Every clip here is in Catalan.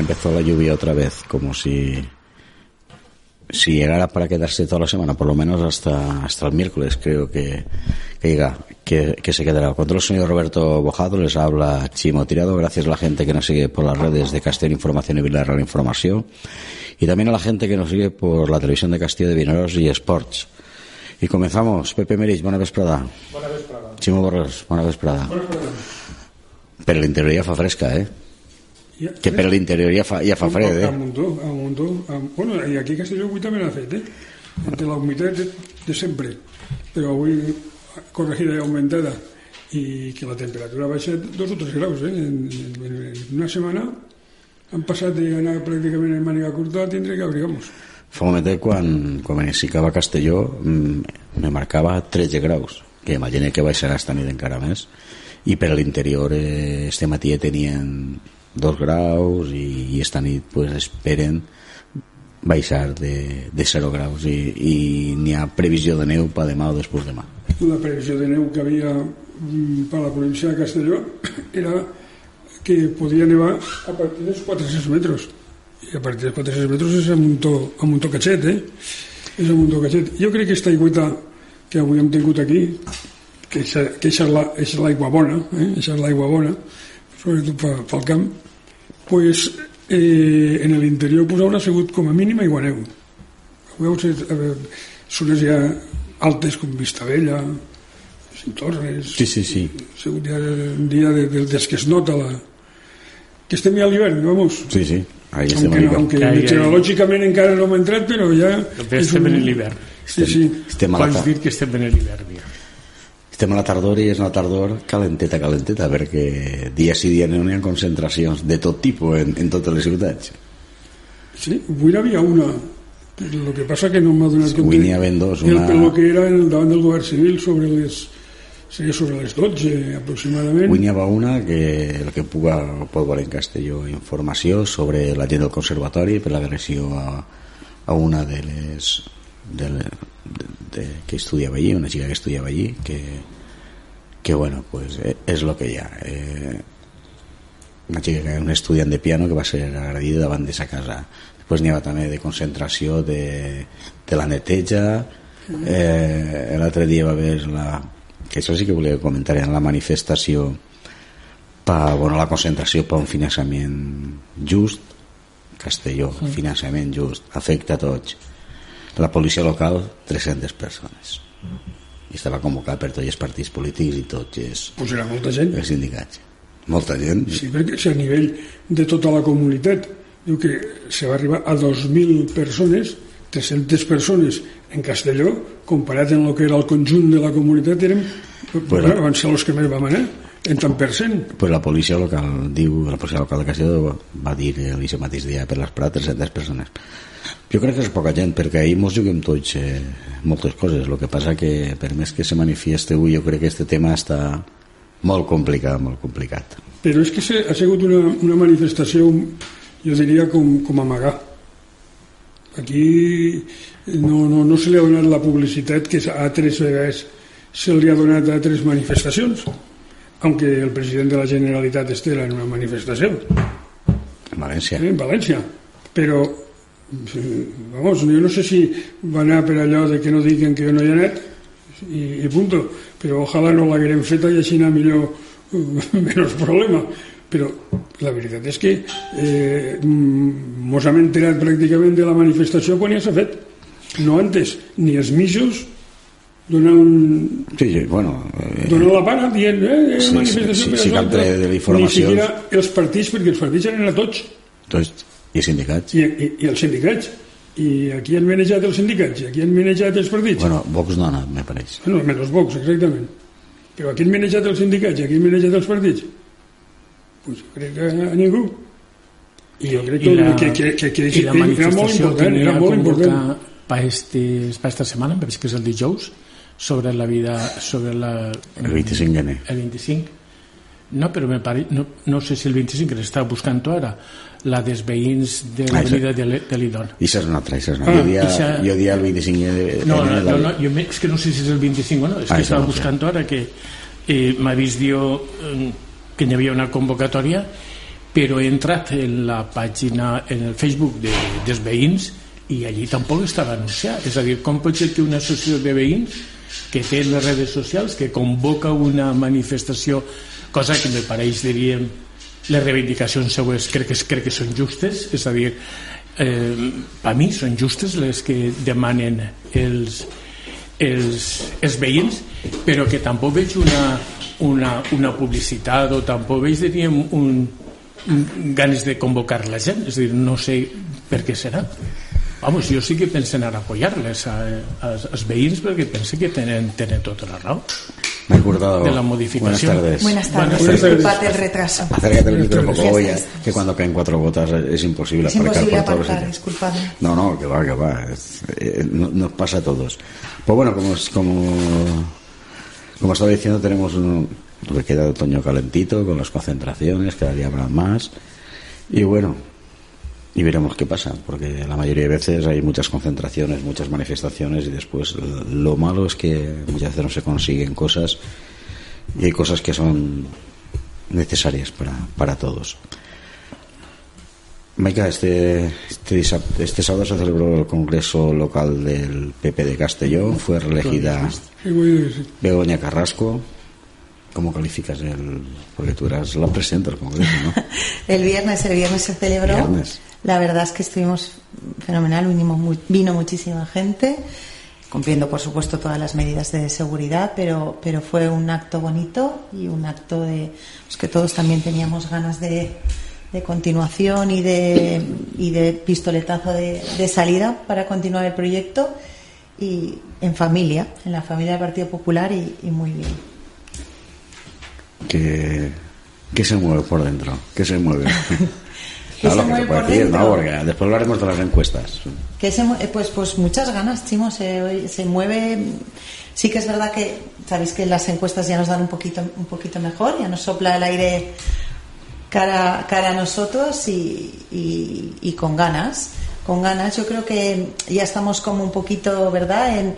empezó la lluvia otra vez, como si si llegara para quedarse toda la semana, por lo menos hasta, hasta el miércoles, creo que, que llega, que, que se quedará. Cuando el señor Roberto Bojado les habla Chimo Tirado, gracias a la gente que nos sigue por las redes de Castell Información y Villarreal Información, y también a la gente que nos sigue por la televisión de Castillo de Vineros y Sports. Y comenzamos. Pepe Merich, buena vesprada. Bona vesprada. Chimo Borres, buena vesprada. Bona vesprada. Pero l'interior ja fa fresca, eh? Ja, Que per l'interior ja fa, ja fa fred, A eh? muntó, a muntó. A, bueno, i aquí a Castelló avui també l'ha fet, eh? Entre la humitat de, de sempre. Però avui corregida i augmentada i que la temperatura ha baixat dos o tres graus, eh? En, en, en una setmana han passat d'anar pràcticament en màniga curta a tindre que abrigar-nos. Fa un momentet quan, quan m'iniciava a Castelló mm, me marcava 13 graus que imagine que baixarà esta nit encara més i per a l'interior eh, este matí tenien 2 graus i, i esta nit pues, esperen baixar de, de 0 graus i, i n'hi ha previsió de neu per demà o després demà La previsió de neu que havia mm, per la província de Castelló era que podia nevar a partir dels 400 metres i a partir dels 400 metres és a muntó, a muntó catxet eh? és a muntó catxet jo crec que aquesta aigüeta que avui hem tingut aquí que eixa, que és la- és l'aigua bona eh? és l'aigua bona sobretot pel, pel camp pues, eh, en l'interior pues, haurà sigut com a mínim aigua neu veu eh, zones ja altes com Vistabella Torres sí, sí, sí, ha sigut ja un dia de, de, des que es nota la... que estem ja a l'hivern, vamos sí, sí. Ahí estem aunque, a l'hivern. aunque Ja, ja, ja. meteorològicament encara no hem entrat però ja estem en l'hivern. sí, sí. estem a la, Pots dir que estem en l'hivern, ja. Estem a la tardor i és una tardor calenteta, calenteta perquè dia sí dia no hi ha concentracions de tot tipus en, en totes les ciutats. Sí, avui n'hi havia una el que passa que no m'ha donat compte Avui n'hi dos, el, una- el que era en el davant del govern civil sobre les seria sobre les 12 aproximadament. Avui n'hi havia una que el que puga pot veure en Castelló informació sobre la gent del conservatori per l'agressió a, a una de les de, le- de, de, que estudiava allí, una xica que estudiava allí que, que bueno, pues eh, és el que hi ha. Eh, una xica que un estudiant de piano que va ser agredida davant de sa casa. Després n'hi havia també de concentració de, de la neteja. Eh, l'altre dia va haver la, que això sí que volia comentar en la manifestació per bueno, la concentració per un finançament just Castelló, finançament just afecta a tots la policia local 300 persones. I estava convocat per tots els partits polítics i tots els, pues era molta gent. els sindicats. Molta gent. Sí, perquè si a nivell de tota la comunitat. Diu que se va arribar a 2.000 persones, 300 persones en Castelló, comparat amb el que era el conjunt de la comunitat, érem, bueno, van ser els que més vam anar, en tant per cent. pues la policia local diu, la policia local de Castelló va dir el mateix dia per les Prat 300 persones jo crec que és poca gent perquè ahir mos juguem tots eh, moltes coses el que passa que per més que se manifieste avui jo crec que este tema està molt complicat molt complicat Però és que ha sigut una, una manifestació, jo diria, com, com amagar. Aquí no, no, no se li ha donat la publicitat que a tres vegades se li ha donat a tres manifestacions, aunque el president de la Generalitat estés en una manifestació. en València. En València. Però vamos, jo no sé si va anar per allò de que no diguen que jo no hi he anat i, i punto. Però ojalà no l'haguerem feta i així anar millor menys problema. Però la veritat és que eh, mm, mos hem enterat pràcticament de la manifestació quan ja s'ha fet. No antes, ni els missos donant, sí, sí, bueno eh, donant la pana dient eh, Sí, manifestació sí, per sí, això, cap de- informacions. ni siquiera els partits perquè els partits eren a tots. Tots, i sindicats. I, i, i els sindicats. I aquí han manejat els sindicats i aquí han manejat els partits. Bueno, Vox no ha anat, me pareix. Bueno, menys els Vox, exactament. Però aquí han manejat els sindicats i aquí han manejat els partits. Pues jo crec que a ningú. I jo crec que, I la, que, que, que, que, i la era molt important, que era molt important. para, este, para esta setmana, penso que és el dijous, sobre la vida sobre la, el 25N el 25 no, però me pare, no, no sé si el 25 l'està buscant ara. La dels veïns de Ah, l'avenida de de l'Idon i això és una altra, és una. Altra. Ah, jo, dia, ixa- jo dia el 25N no, no, de no, la- no jo me- és que no sé si és el 25 o no, és Ah, que estava no buscant ara que eh, m'ha vist jo eh, que hi havia una convocatòria però he entrat en la pàgina en el Facebook de, dels veïns i allí tampoc estava anunciat. És a dir, com pot ser que una associació de veïns que té les redes socials que convoca una manifestació cosa que me pareix, diríem les reivindicacions seues crec que, crec que són justes. És a dir, eh, per mi són justes les que demanen els, els, els veïns però que tampoc veig una, una, una publicitat o tampoc veig diríem un, un, ganes de convocar la gent. És a dir, no sé per què serà Vamos, jo sí que penso en apoyar-les als veïns perquè penso que tenen, tenen tota la raó me he acordado de la modificación. buenas tardes Buenas tardes, Buenas tardes. disculpad el retraso. acércate el micro un poco está. que cuando caen cuatro gotas es imposible Es aparcar imposible por todos aparcar, disculpadme. No, no, que va, que va. es- eh, no- nos pasa a todos. Pues bueno, como, es- como, como estaba diciendo, tenemos un, lo que queda de otoño calentito, con las concentraciones, cada día habrá más. Y bueno, y veremos qué pasa, porque la mayoría de veces hay muchas concentraciones, muchas manifestaciones, y después lo malo es que muchas veces no se consiguen cosas, y hay cosas que son necesarias para, para todos. Maika, este, este, este sábado se celebró el Congreso Local del PP de Castellón. Fue reelegida. Begoña Carrasco. ¿Cómo calificas el...? Porque tú eras la presidenta del Congreso, ¿no? El viernes, el viernes se celebró. Viernes. La verdad es que estuvimos fenomenal, vinimos vino muchísima gente, cumpliendo por supuesto todas las medidas de seguridad, pero, pero fue un acto bonito y un acto de pues, que todos también teníamos ganas de, de continuación y de, y de pistoletazo de, de salida para continuar el proyecto y en familia, en la familia del Partido Popular y, y muy bien. ¿Qué, qué se mueve por dentro? ¿Qué se mueve? ¿Qué Claro, se que mueve puede por decir, ¿no? dentro? Porque después hablaremos de las encuestas. Que se, eh, pues, pues muchas ganas, Chimo. Se, se mueve. Sí que es verdad que sabéis que las encuestas ya nos dan un poquito, un poquito mejor, ya nos sopla el aire cara, cara a nosotros y, y- y con ganas. Con ganas, yo creo que ya estamos como un poquito, ¿verdad? En,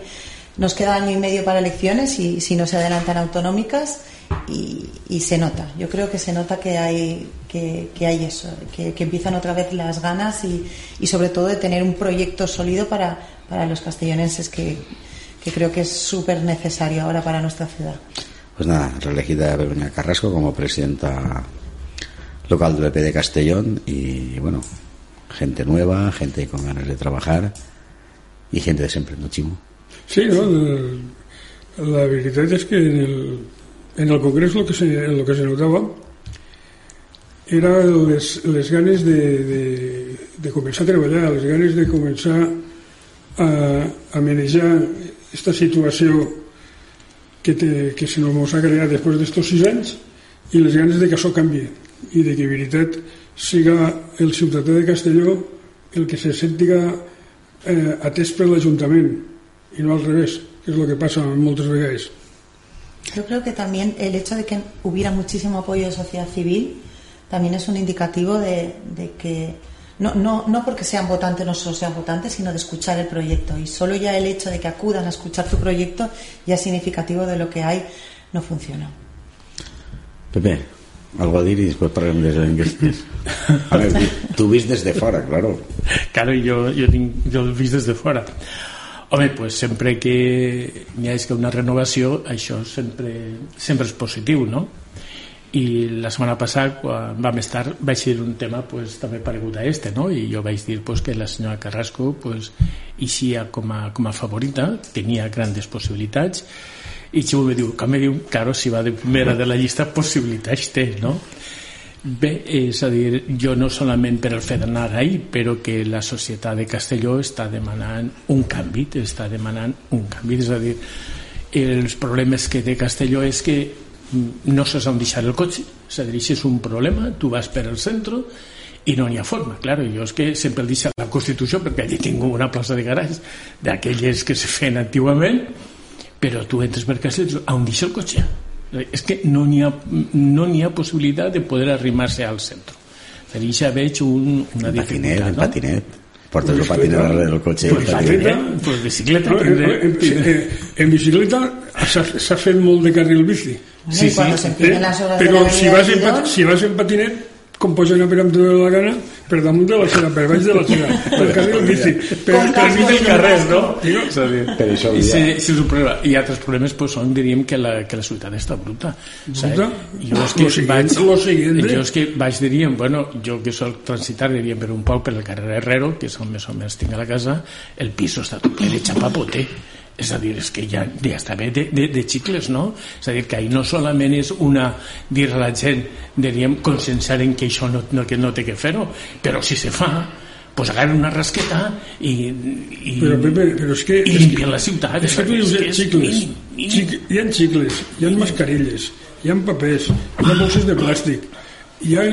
nos queda año y medio para elecciones y si no se adelantan autonómicas y, y se nota. Yo creo que se nota que hay que, que hay eso, que, que empiezan otra vez las ganas y, y sobre todo de tener un proyecto sólido para, para los castellonenses que, que creo que es súper necesario ahora para nuestra ciudad. Pues nada, reelegida Begoña Carrasco como presidenta local del PP de Castellón y bueno, gente nueva, gente con ganas de trabajar y gente de siempre, ¿no, Chimo? Sí, no? El- La veritat és que en el, en el Congrés el que se, el que se notava era les, les ganes de, de, de començar a treballar, les ganes de començar a, a manejar aquesta situació que, te, que se nos ha creat després d'estos sis anys i les ganes de que això canvi i de que veritat siga el ciutadà de Castelló el que se sentiga eh, atès per l'Ajuntament i no al revés, que és el que passa moltes vegades. Yo creo que también el hecho de que hubiera muchísimo apoyo de sociedad civil también es un indicativo de, de que no, no, no porque sean votantes no solo sean votantes, sino de escuchar el proyecto. Y solo ya el hecho de que acudan a escuchar tu proyecto ya es significativo de lo que hay no funciona. Pepe, algo a dir y después de les enquestes. A ver, tú desde fora, claro. Claro, jo, jo, tinc, jo el vist des de fora. Home, pues sempre que hi ha que una renovació, això sempre, sempre és positiu, no? I la setmana passada, quan vam estar, vaig dir un tema pues, també paregut a este, no? I jo vaig dir pues, que la senyora Carrasco pues, eixia com a, com a favorita, tenia grandes possibilitats, i Ximo me diu, que me diu, claro, si va de primera de la llista, possibilitats té, no? Bé, és a dir, jo no solament per el fet d'anar ahí, però que la societat de Castelló està demanant un canvi, està demanant un canvi, és a dir, els problemes que té Castelló és que mm, no saps on deixar el cotxe, és a dir, això és un problema, tu vas per el centre i no n'hi ha forma, claro, jo és que sempre el deixo a la Constitució perquè allí tinc una plaça de garatge d'aquelles que se feien antigament però tu entres per dius, on deixa el cotxe? És que no n'hi ha, no ha possibilitat de poder arrimar-se al centre. Per això veig un, una En patinet, no? patinet. Portes el patinet darrere del cotxe. Pues el patinet. bicicleta, pues bicicleta No, en, en, tindré. en, en bicicleta s'ha fet molt de carril bici. Sí, sí, horas de però si vas, en, si vas en patinet com pots anar per amb tota la gana per damunt de la cera, per baix de la cera pel carril bici per, per mig del del carrer carrer, no? Per això i si, si és un problema. I altres problemes pues, són, diríem, que la, que la ciutat està bruta. Bruta? Jo és que Lo siguiente, vaig, lo siguiente. jo és que vaig, diríem, bueno, jo que soc transitar, diríem, per un poc per el carrer Herrero, que és on més o menys tinc a la casa, el pis està tot ple de xapapote. És a dir, és que ja, ja està bé de, de, de xicles, no? És a dir, que ahí no solament és una dir a la gent, diríem, conscienciar en que això no, no, que no té que fer-ho, però si se fa, pues agarren una rasqueta i, i, però, Pepe, però és que, i és que, limpien la ciutat. és que tu dius és xicles, mínim, mínim. xic, hi ha xicles, hi ha mascarilles, hi ha papers, hi ha bolses de plàstic, hi ha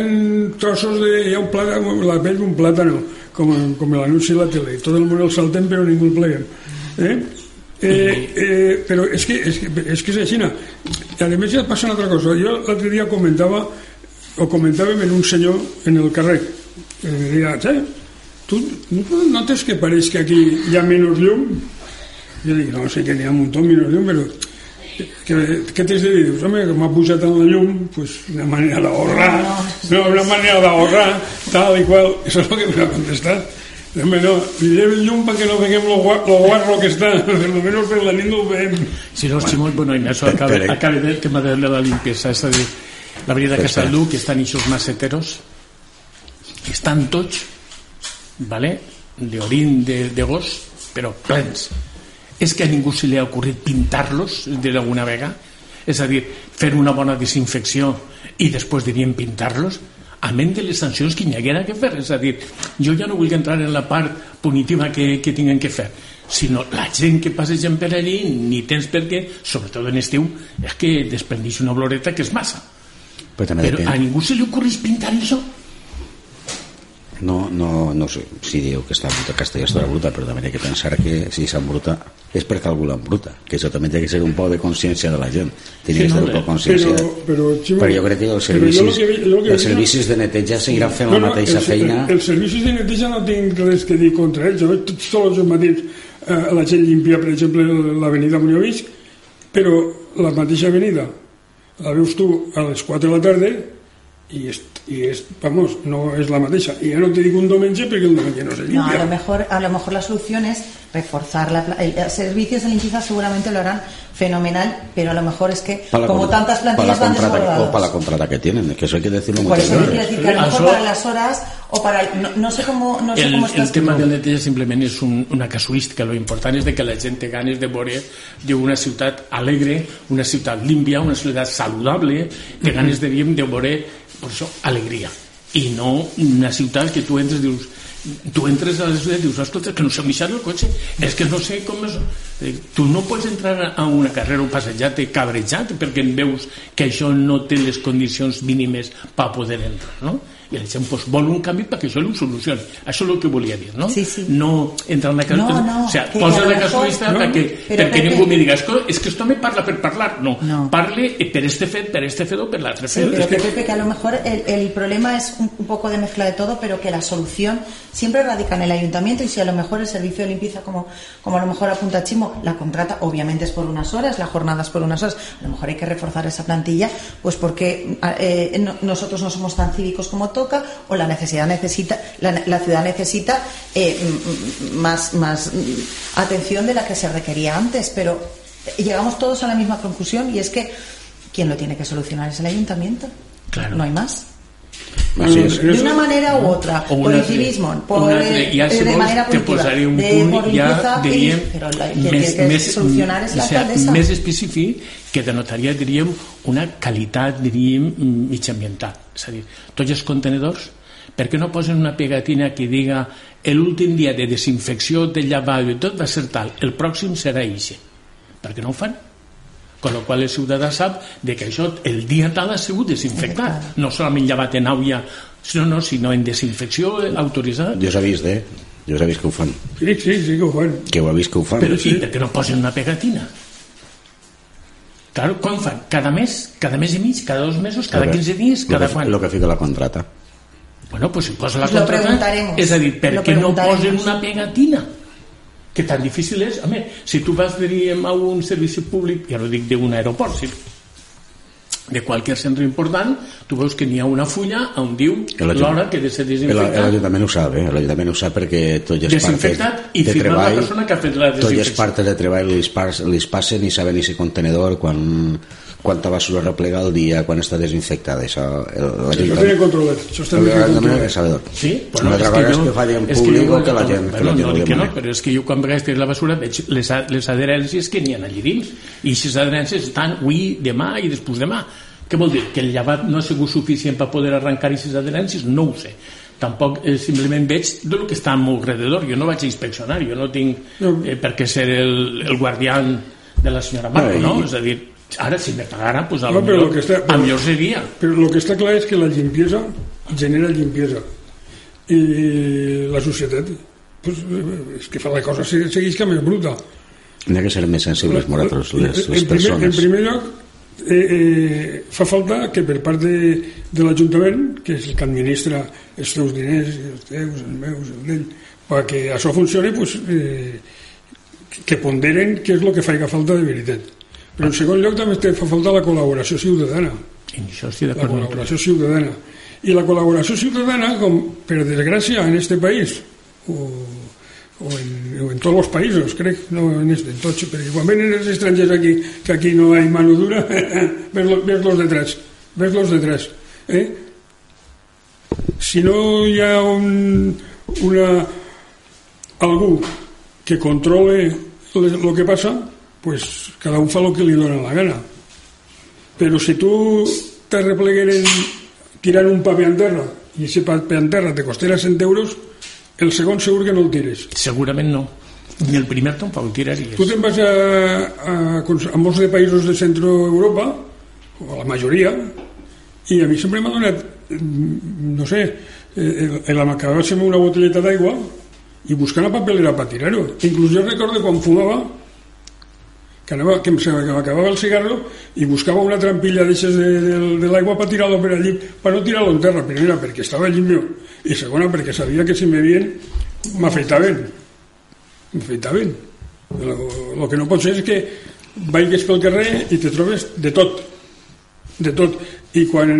trossos de... hi ha un plàtano, la pell d'un plàtano, com, com l'anunci de la tele, tot el món el saltem però ningú el pleguem. Eh? Eh, eh, però és que, és que, és que és així. I a més ja passa una altra cosa. Jo l'altre dia comentava, o comentàvem en un senyor en el carrer, que em deia, "Che, tu no notes que pareix que aquí hi ha menys llum? Jo dic, no, sé que n'hi ha un muntó menys llum, però què, què t'has de dir? Dius, home, que m'ha pujat en la llum, pues una manera d'ahorrar, no, una manera d'ahorrar, tal i qual. Això és el que em va contestar. Home, no, lleve el llum perquè no veiem lo, lo guarro que està, per lo menos per la nit no ho veiem. Si no, Ximón, bueno, en això acaba, Pero- acaba del tema de la limpieza, és a dir, la avenida Casaldú, que estan eixos maceteros, que estan tots, ¿vale? de orín, de, de gos, però plens. És que a ningú se li ha ocorrit pintar-los d'alguna vegada? És a dir, fer una bona desinfecció i després diríem pintar-los? A menys de les sancions que hi haguera que fer. És a dir, jo ja no vull entrar en la part punitiva que, que tinguin que fer, sinó la gent que passegen per allí ni tens per què, sobretot en estiu, és que desprendix una oloreta que és massa. Però també Però depèn. a ningú se li ocorreix pintar això? No, no, no sé si diu que està bruta, Castelló està bruta, però també hay que pensar que si s'embruta és perquè algú l'embruta, que això també té que ser un poc de consciència de la gent. Tenia Sí, que ser no, un poc eh, consciència. Però, però, Ximo, Però jo crec que els servicis, que, que els servicis de neteja seguiran fent la mateixa els, feina. Els servicis de neteja no tinc res que dir contra ells. Jo veig tots, els matins eh, la gent limpia, per exemple, l'avenida Muñovis, però la mateixa avenida la veus tu a les 4 de la tarda i és, i és, vamos, no és la mateixa. I ja no te dic un diumenge perquè el diumenge no se No, a limpia. lo mejor, a lo mejor la solución es reforzar la, pla- el, el servicios de limpieza seguramente lo harán fenomenal, pero a lo mejor es que Para como tantas para la plantillas van contrata, desbordados. o para la contrata que tienen, que eso hay que decirlo Por muchas eso quiero veces. decir que a lo mejor para las horas o para el- no, no sé cómo no sé el, cómo está el tema del neteja simplement és un, una casuística lo important és de que la gent té ganes de veure una ciutat alegre una ciutat límpia, una ciutat saludable té ganes de, diguem, de veure per això, alegria i no una ciutat que tu entres dius tu entres a la ciutat i dius escolta, que no sé on deixar el cotxe és que no sé com és Eh, tu no pots entrar a una carrera o passejat cabrejat perquè veus que això no té les condicions mínimes per poder entrar no? I la gent pues, vol un canvi perquè això ho solucioni això és el que volia dir no, Sí, sí. no entrar en la No, casuística no, o sea, posa la casuística No, perquè, perquè Pepe- ningú me diga és que, és que esto me parla per parlar no, No. parle eh, per este fet, per este fet o per l'altre Sí, fet pero És que- Pepe, que a lo mejor el, el problema es un, un poco de mezcla de todo, pero que la solución siempre radica en el ayuntamiento y si a lo mejor el servicio de limpieza, como, como a lo mejor apunta Chimo, la contrata, obviamente es por unas horas, la jornada es por unas horas, a lo mejor hay que reforzar esa plantilla, pues porque eh, no- nosotros no somos tan cívicos como toca o la necesidad necesita, la, la ciudad necesita eh, más, más mm, atención de la que se requería antes, pero llegamos todos a la misma conclusión y es que quien lo tiene que solucionar es el ayuntamiento. Claro. No hay más. Así es. Pero De una manera u otra, O por una incivismo, altra- por, una si de vols, manera un de, punt por ja limpieza, y- diríem pero la, que tiene que solucionar alcaldesa. més específic que denotaria diríem una qualitat diríem mitjambiental és a dir, tots els contenedors per què no posen una pegatina que diga l'últim dia de desinfecció del lavabo i tot va ser tal, el pròxim serà ixe per què no ho fan? con lo qual el ciutadà sap de que això el dia tal ha sigut desinfectat no solament llevat en àuia no, no, sinó en desinfecció eh, autoritzada Jo s'ha vist, eh? Jo s'ha vist que ho fan. Sí, sí, sí que ho fan. Que ho ha vist que ho fan. però sí, per què no posen una pegatina? Claro, quan fan? Cada mes? Cada mes i mig? Cada dos mesos? Cada Lo que- 15 dies? lo Cada que, quan? lo que fica la contrata Bueno, pues si posa la Pues lo contrata... preguntaremos. És a dir, per Lo què no posen una pegatina? Que tan difícil és. Home, si tu vas diríem, a un servici públic, ja no dic d'un aeroport, si de qualsevol centre important, tu veus que n'hi ha una fulla on diu l'hora que ha de ser desinfectat. l'Ajuntament ho sap, eh? l'Ajuntament ho sap perquè tot Desinfectat partes i de firma la treball persona que ha fet la tot les desinfecció. partes de treball li pas, li passen i saben si contenedor quan, quanta basura replega al dia quan està desinfectada això, el- Això tiene controlat. Això està Sí, una altra cosa és que falli en públic jo- o que la gent, que la gent no, dic que no, però és que jo quan vegades la basura veig les, les adherències que n'hi ha allà dins i aquestes adherències estan avui, demà i després demà què vol dir? Que el llevat no ha sigut suficient per poder arrencar aquestes adherències? No ho sé tampoc eh, simplement veig de lo que està al meu alrededor jo no vaig a inspeccionar, jo no tinc eh, per què ser el, el guardián de la senyora Marco, No, i- no? És a dir, ara si me pagara pues, a No, però millor, lo que està- a millor seria Però el que està clar és que la limpiesa genera limpiesa. I la societat pues, és que fa la cosa se- segueix que més bruta. ha que ser més sensibles nosaltres, les, les en, primer, en persones primer lloc, eh, eh, fa falta que per part de, de l'Ajuntament, que és el que administra els teus diners, els teus, els meus, el d'ell, perquè això funcioni, pues, eh, que ponderen què és el que faig falta de veritat. Però en segon lloc també fa falta la col·laboració ciutadana i això estic la d'acord col·laboració ciutadana. I la col·laboració ciutadana, com per desgràcia en este país, o, o, en, o en tots els països, crec, no en este, en tots, perquè quan venen els estrangers aquí, que aquí no hi mano dura, ves-los ves detrás, ves-los detrás. Eh? Si no hi ha un, una, algú que controle el que passa, pues cada un fa el que li dona la gana. Però si tu te replegueren tirant un paper en terra i ese paper en terra te costera 100 euros, el segon segur que no el tires. Segurament no. Ni el primer tampoc el tiraries. Tu te'n vas a, a, a molts de països de centroeuropa, o a la majoria, i a mi sempre m'ha donat, mm, no sé, eh, el, acabar-se una botelleta d'aigua i buscar una papelera per tirar-ho. Inclús jo recordo quan fumava, que, anava, que se m'acabava el cigarro i buscava una trampilla d'aixes de, de, de l'aigua per tirar-lo per allí, per no tirar-lo en terra, primera perquè estava allí meu, i segona perquè sabia que si me veien m'afeitaven. M'afeitaven. El que no pot ser és que vagis pel carrer i te trobes de tot. De tot. I quan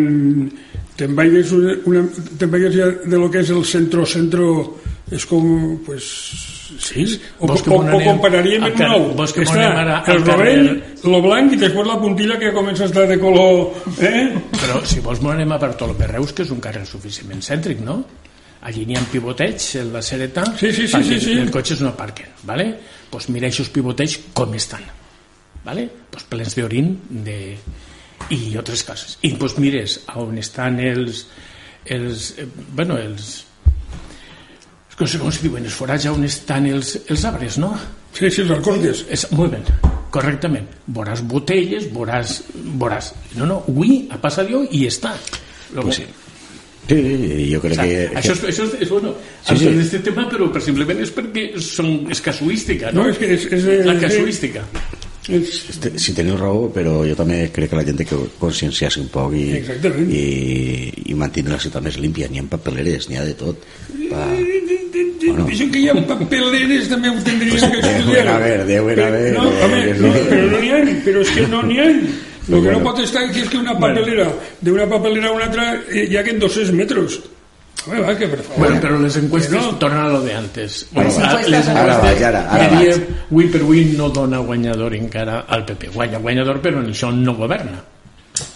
te'n vagis, una, una, te'n vagis ja de lo que és el centro-centro és com pues, sí, o, o, o anem compararíem car- nou vols que està ara el rovell, lo blanc i després la puntilla que comença a estar de color eh? Però si vols m'ho anem a Bartolomé Reus, que és un carrer suficientment cèntric, no? Allí n'hi ha pivoteig, el de Sereta, Sí, sí, sí, sí, sí. els cotxes no aparquen, ¿vale? Pues mira aquests pivoteig com estan, ¿vale? Pues plens d'orin de... i altres coses. I pues mires a on estan els, els eh, bueno, els no sé com se diuen, els forats on estan els, els arbres, no? sí, sí, els alcorques És, molt bé, correctament. Veuràs botelles, veuràs... veuràs... No, no, avui ha passat jo i està. Luego, Pues sí. Sí, jo crec o sea, que, això, és, això és, és bueno, Sí, sí, sí. sí. este tema, però per simplement és perquè són, és casuística, no? no, és que és, és, és, La casuística. Este- si teniu raó, però jo també crec que la gent que conscienciar-se un poc i, Exactament. i, i mantenir la ciutat més límpia. N'hi ha papeleres, n'hi ha de tot. Va. Bueno. Això que hi ha papeleres també ho tindríem que Deuen estudiar. deuen haver, No, home, eh, no, sí. però no n'hi ha, però és que no n'hi ha. Lo que no pot estar és que una papelera, d'una papelera a una altra, eh, hi ha que en 200 metres. Va, que per favor. Bueno, però les encuestes no. tornen a lo de antes. Bueno, encuestes les. Ara encuestes, vaig, ara, ara diria, vaig. avui per avui no dona guanyador encara al PP. Guanya guanyador, però en això no governa.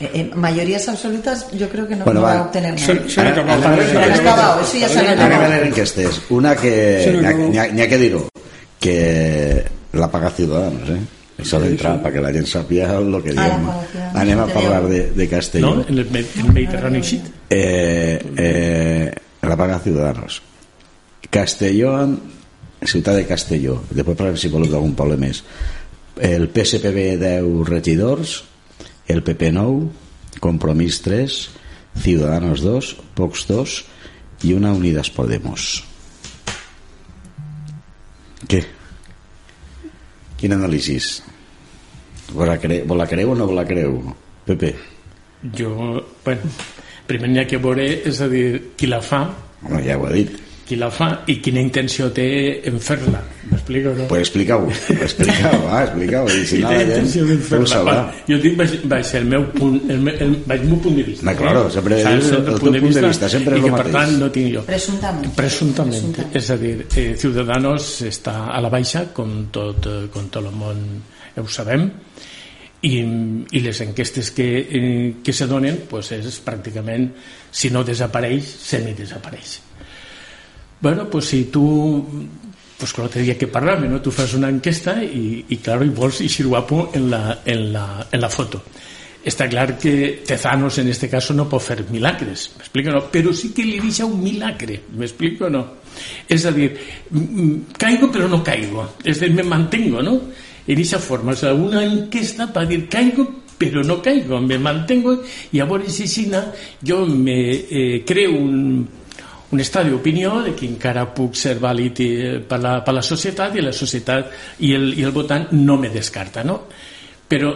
Eh, eh, mayorías absolutas yo creo que no, Bueno, no va. va a obtener Se- nada. se han acabado. Se han acabado, eso ya se han Anem a acabado. enquestes. Una que Se n'hi ha, ha, que dir-ho, que la paga Ciudadanos, eh? Això d'entrar, perquè la gent sàpiga el que Ah, diem. Anem a parlar de, de Castelló. No? En el, Me- el Mediterrani Sheet. Eh, eh, la paga Ciudadanos. Castelló, ciutat de Castelló. Després parlem si voleu d'algun poble més. El PSPB 10 regidors, el PP 9, Compromís 3, Ciudadanos 2, Vox 2 i una Unidas Podemos. Què? Quin anàlisi? Vos la, cre vos la creu o no vos la creu, Pepe? Jo, bueno, primer n'hi ha que veure, és a dir, qui la fa, Home, ja ho ha dit. qui la fa i quina intenció té en fer-la. M'explico, no? Pues explica-ho, explica-ho, ah, explica-ho. I si no, té la gent intenció de ho fer-la. sabrà. Bueno, jo dic, vaig, vaig ser el meu punt, el, me- el, vaig el meu punt de vista. No, claro, sempre Saps? dius el teu punt de vista, sempre és i lo que, per mateix. tant, no tinc jo. Presuntament. Presuntament. Presuntament. És a dir, eh, Ciudadanos està a la baixa, com tot, eh, com tot el món ho sabem, i, i les enquestes que, eh, que se donen pues és pràcticament, si no desapareix, semi-desapareix. Bueno, pues si tu pues con l'altre dia que parlàvem, no? tu fas una enquesta i, i claro, i vols eixir guapo en la, en, la, en la foto. Està clar que Tezanos en este caso no pot fer milagres, m'explico no? Però sí que li deixa un milagre, m'explico no? És a dir, caigo però no caigo, és a dir, me mantengo, no? En esa forma, o sea, una enquesta para decir caigo pero no caigo, me mantengo i a veure si així jo me eh, creo un, un estat d'opinió de que encara puc ser vàlid eh, per la, per la societat i la societat i el, i el votant no me descarta no? però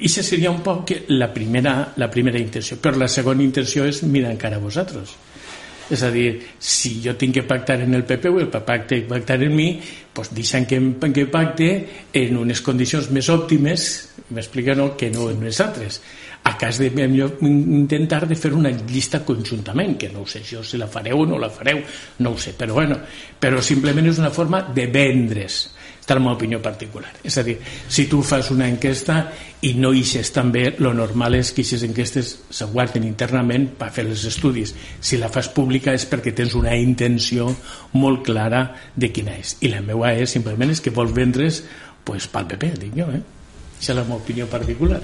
això seria un poc la primera, la primera intenció però la segona intenció és mirar encara vosaltres és a dir, si jo tinc que pactar en el PP o el pacte pactar en mi, doncs deixant que, que pacte en unes condicions més òptimes, m'explica no, que no en les altres. A cas de intentar de fer una llista conjuntament, que no ho sé jo si la fareu o no la fareu, no ho sé, però bueno, però simplement és una forma de vendre's està la meva opinió particular. És a dir, si tu fas una enquesta i no ixes també, lo normal és que aquestes enquestes se guarden internament per fer els estudis. Si la fas pública és perquè tens una intenció molt clara de quina és. I la meva és simplement és que vols vendre's pues, pel PP, dic jo, eh? Aquesta és la meva opinió particular.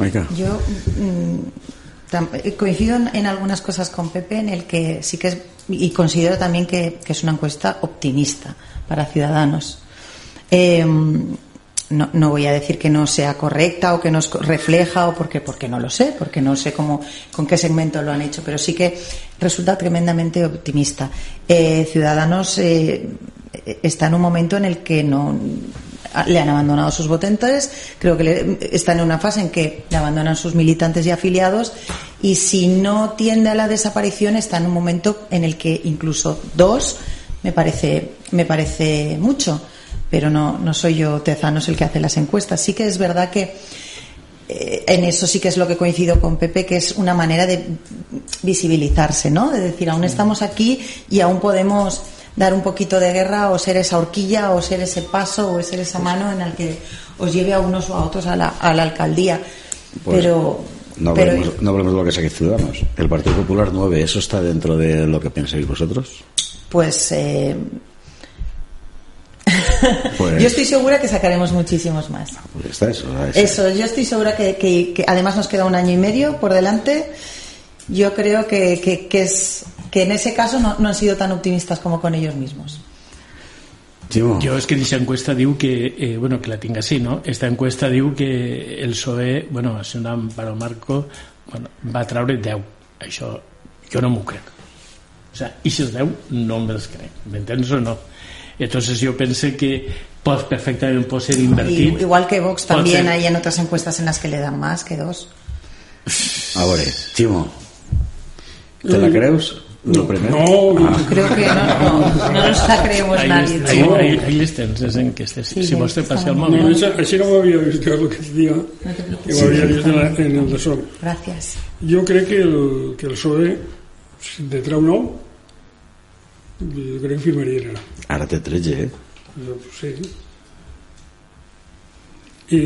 Oiga, Yo mm, coincido en, en algunas cosas con Pepe en el que sí que es, y considero también que, que es una encuesta optimista para ciudadanos. Eh, no, voy a decir que no sea correcta o que nos refleja o porque porque no lo sé, porque no sé cómo con qué segmento lo han hecho, pero sí que resulta tremendamente optimista. Eh, Ciudadanos eh, está en un momento en el que no le han abandonado sus votantes, creo que le- está en una fase en que le abandonan sus militantes y afiliados y si no tiende a la desaparición está en un momento en el que incluso dos me parece me parece mucho, pero no no soy yo Tezanos el que hace las encuestas. Sí que es verdad que eh, en eso sí que es lo que coincido con Pepe, que es una manera de visibilizarse, ¿no? De decir, aún estamos aquí y aún podemos dar un poquito de guerra o ser esa horquilla o ser ese paso o ser esa mano en el que os lleve a unos o a otros a la, a la alcaldía. Pues, pero no pero hablemos, no hablemos de lo que saque Ciudadanos. El Partido Popular 9, ¿eso está dentro de lo que pensáis vosotros? pues eh, Pues, yo estoy segura que sacaremos muchísimos más. pues ya está eso. es- Eso, yo estoy segura que, que- que además nos queda un año y medio por delante. Yo creo que, que- que es que en ese caso no, no han sido tan optimistas como con ellos mismos. Chimo, Jo és que aquesta encuesta diu que, eh, bueno, que la tinc així, no? Esta encuesta diu que el PSOE, bueno, si un Amparo Marco, bueno, va traure 10. Això jo no m'ho crec. O sea, aquests 10 no me'ls crec. M'entens o no? Entonces yo pensé que pues, perfectament pot ser Y, invertit. igual que Vox también ser- hay en otras encuestas en las que le dan más que dos. a veure, Chimo, ¿te la creus? Lo primero. No, Creo que no, no, no nos la creemos Ahí, nadie. les, ahí, ahí, ahí les tens, les enquestes. Sí, si ja vols te passi el molt no, això, així no ho havia vist jo el que et dia, te que preocupes. ho havia vist en, la, en el de sol. Gracias. Jo crec que el, que el PSOE, si de trau nou, jo crec que firmaria ara. Ara té 13, eh? Jo, sí. I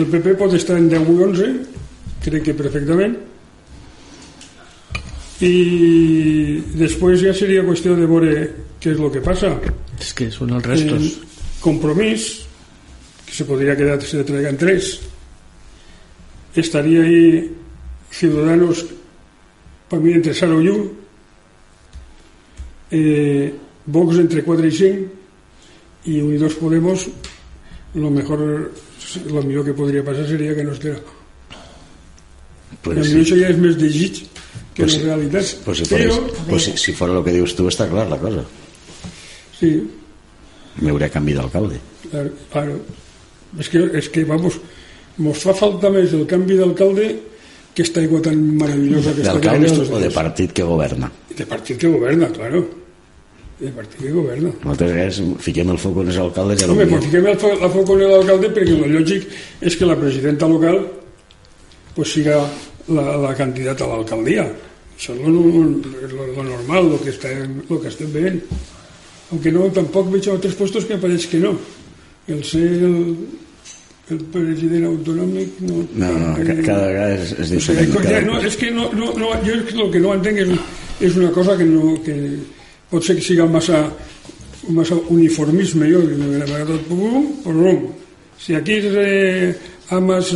el PP pot estar en 10 i 11, crec que perfectament, i després ja seria qüestió de veure què és el que passa. És que són els restos. El compromís, que se podria quedar si se traigan tres, estaria ahí Ciudadanos, para mí entre Sara Ullu, eh, Vox entre 4 i 5 i Unidos Podemos lo mejor lo millor que podria passar seria que no estarà Pues sí. això ja és més de llig que Pues la realitat Pues si, però pues si, si fuera lo que dius tu, està clar la cosa. sí, Me hauria canviat d'alcalde. claro, claro. És que, és que vamos, mos fa falta més el canvi d'alcalde que esta aigua tan maravillosa que està D'alcalde o de partit que governa? De partit que governa, claro. De partit que governa. Moltes vegades fiquem el foc en els alcaldes i Home, fiquem el, fo- la foc en l'alcalde perquè el lògic és que la presidenta local pues siga la, la candidata a l'alcaldia. Això és lo, lo, lo normal, lo que, està, lo que estem veient. Aunque no, tampoc veig a altres puestos que pareix que no. El ser el, el president autonòmic no... No, no, ca- cada vegada és, és O sigui, diferent. Cada... no, és que no, no, no, jo el que no entenc és, és una cosa que, no, que pot ser que siga massa, massa uniformisme. Jo, que de vegades, pum, pum. Si aquí és eh, A más,